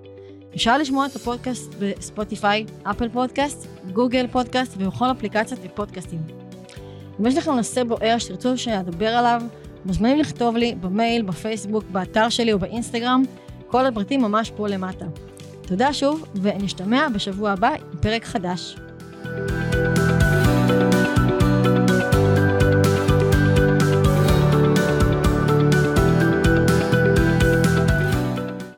אפשר לשמוע את הפודקאסט בספוטיפיי, אפל פודקאסט, גוגל פודקאסט ובכל אפליקציות ופודקאסטים. אם יש לכם נושא בוער שתרצו שאדבר עליו, מוזמנים לכתוב לי במייל, בפייסבוק, באתר שלי או באינסטגרם, כל הפרטים ממש פה למטה. תודה שוב, ונשתמע בשבוע הבא עם פרק חדש.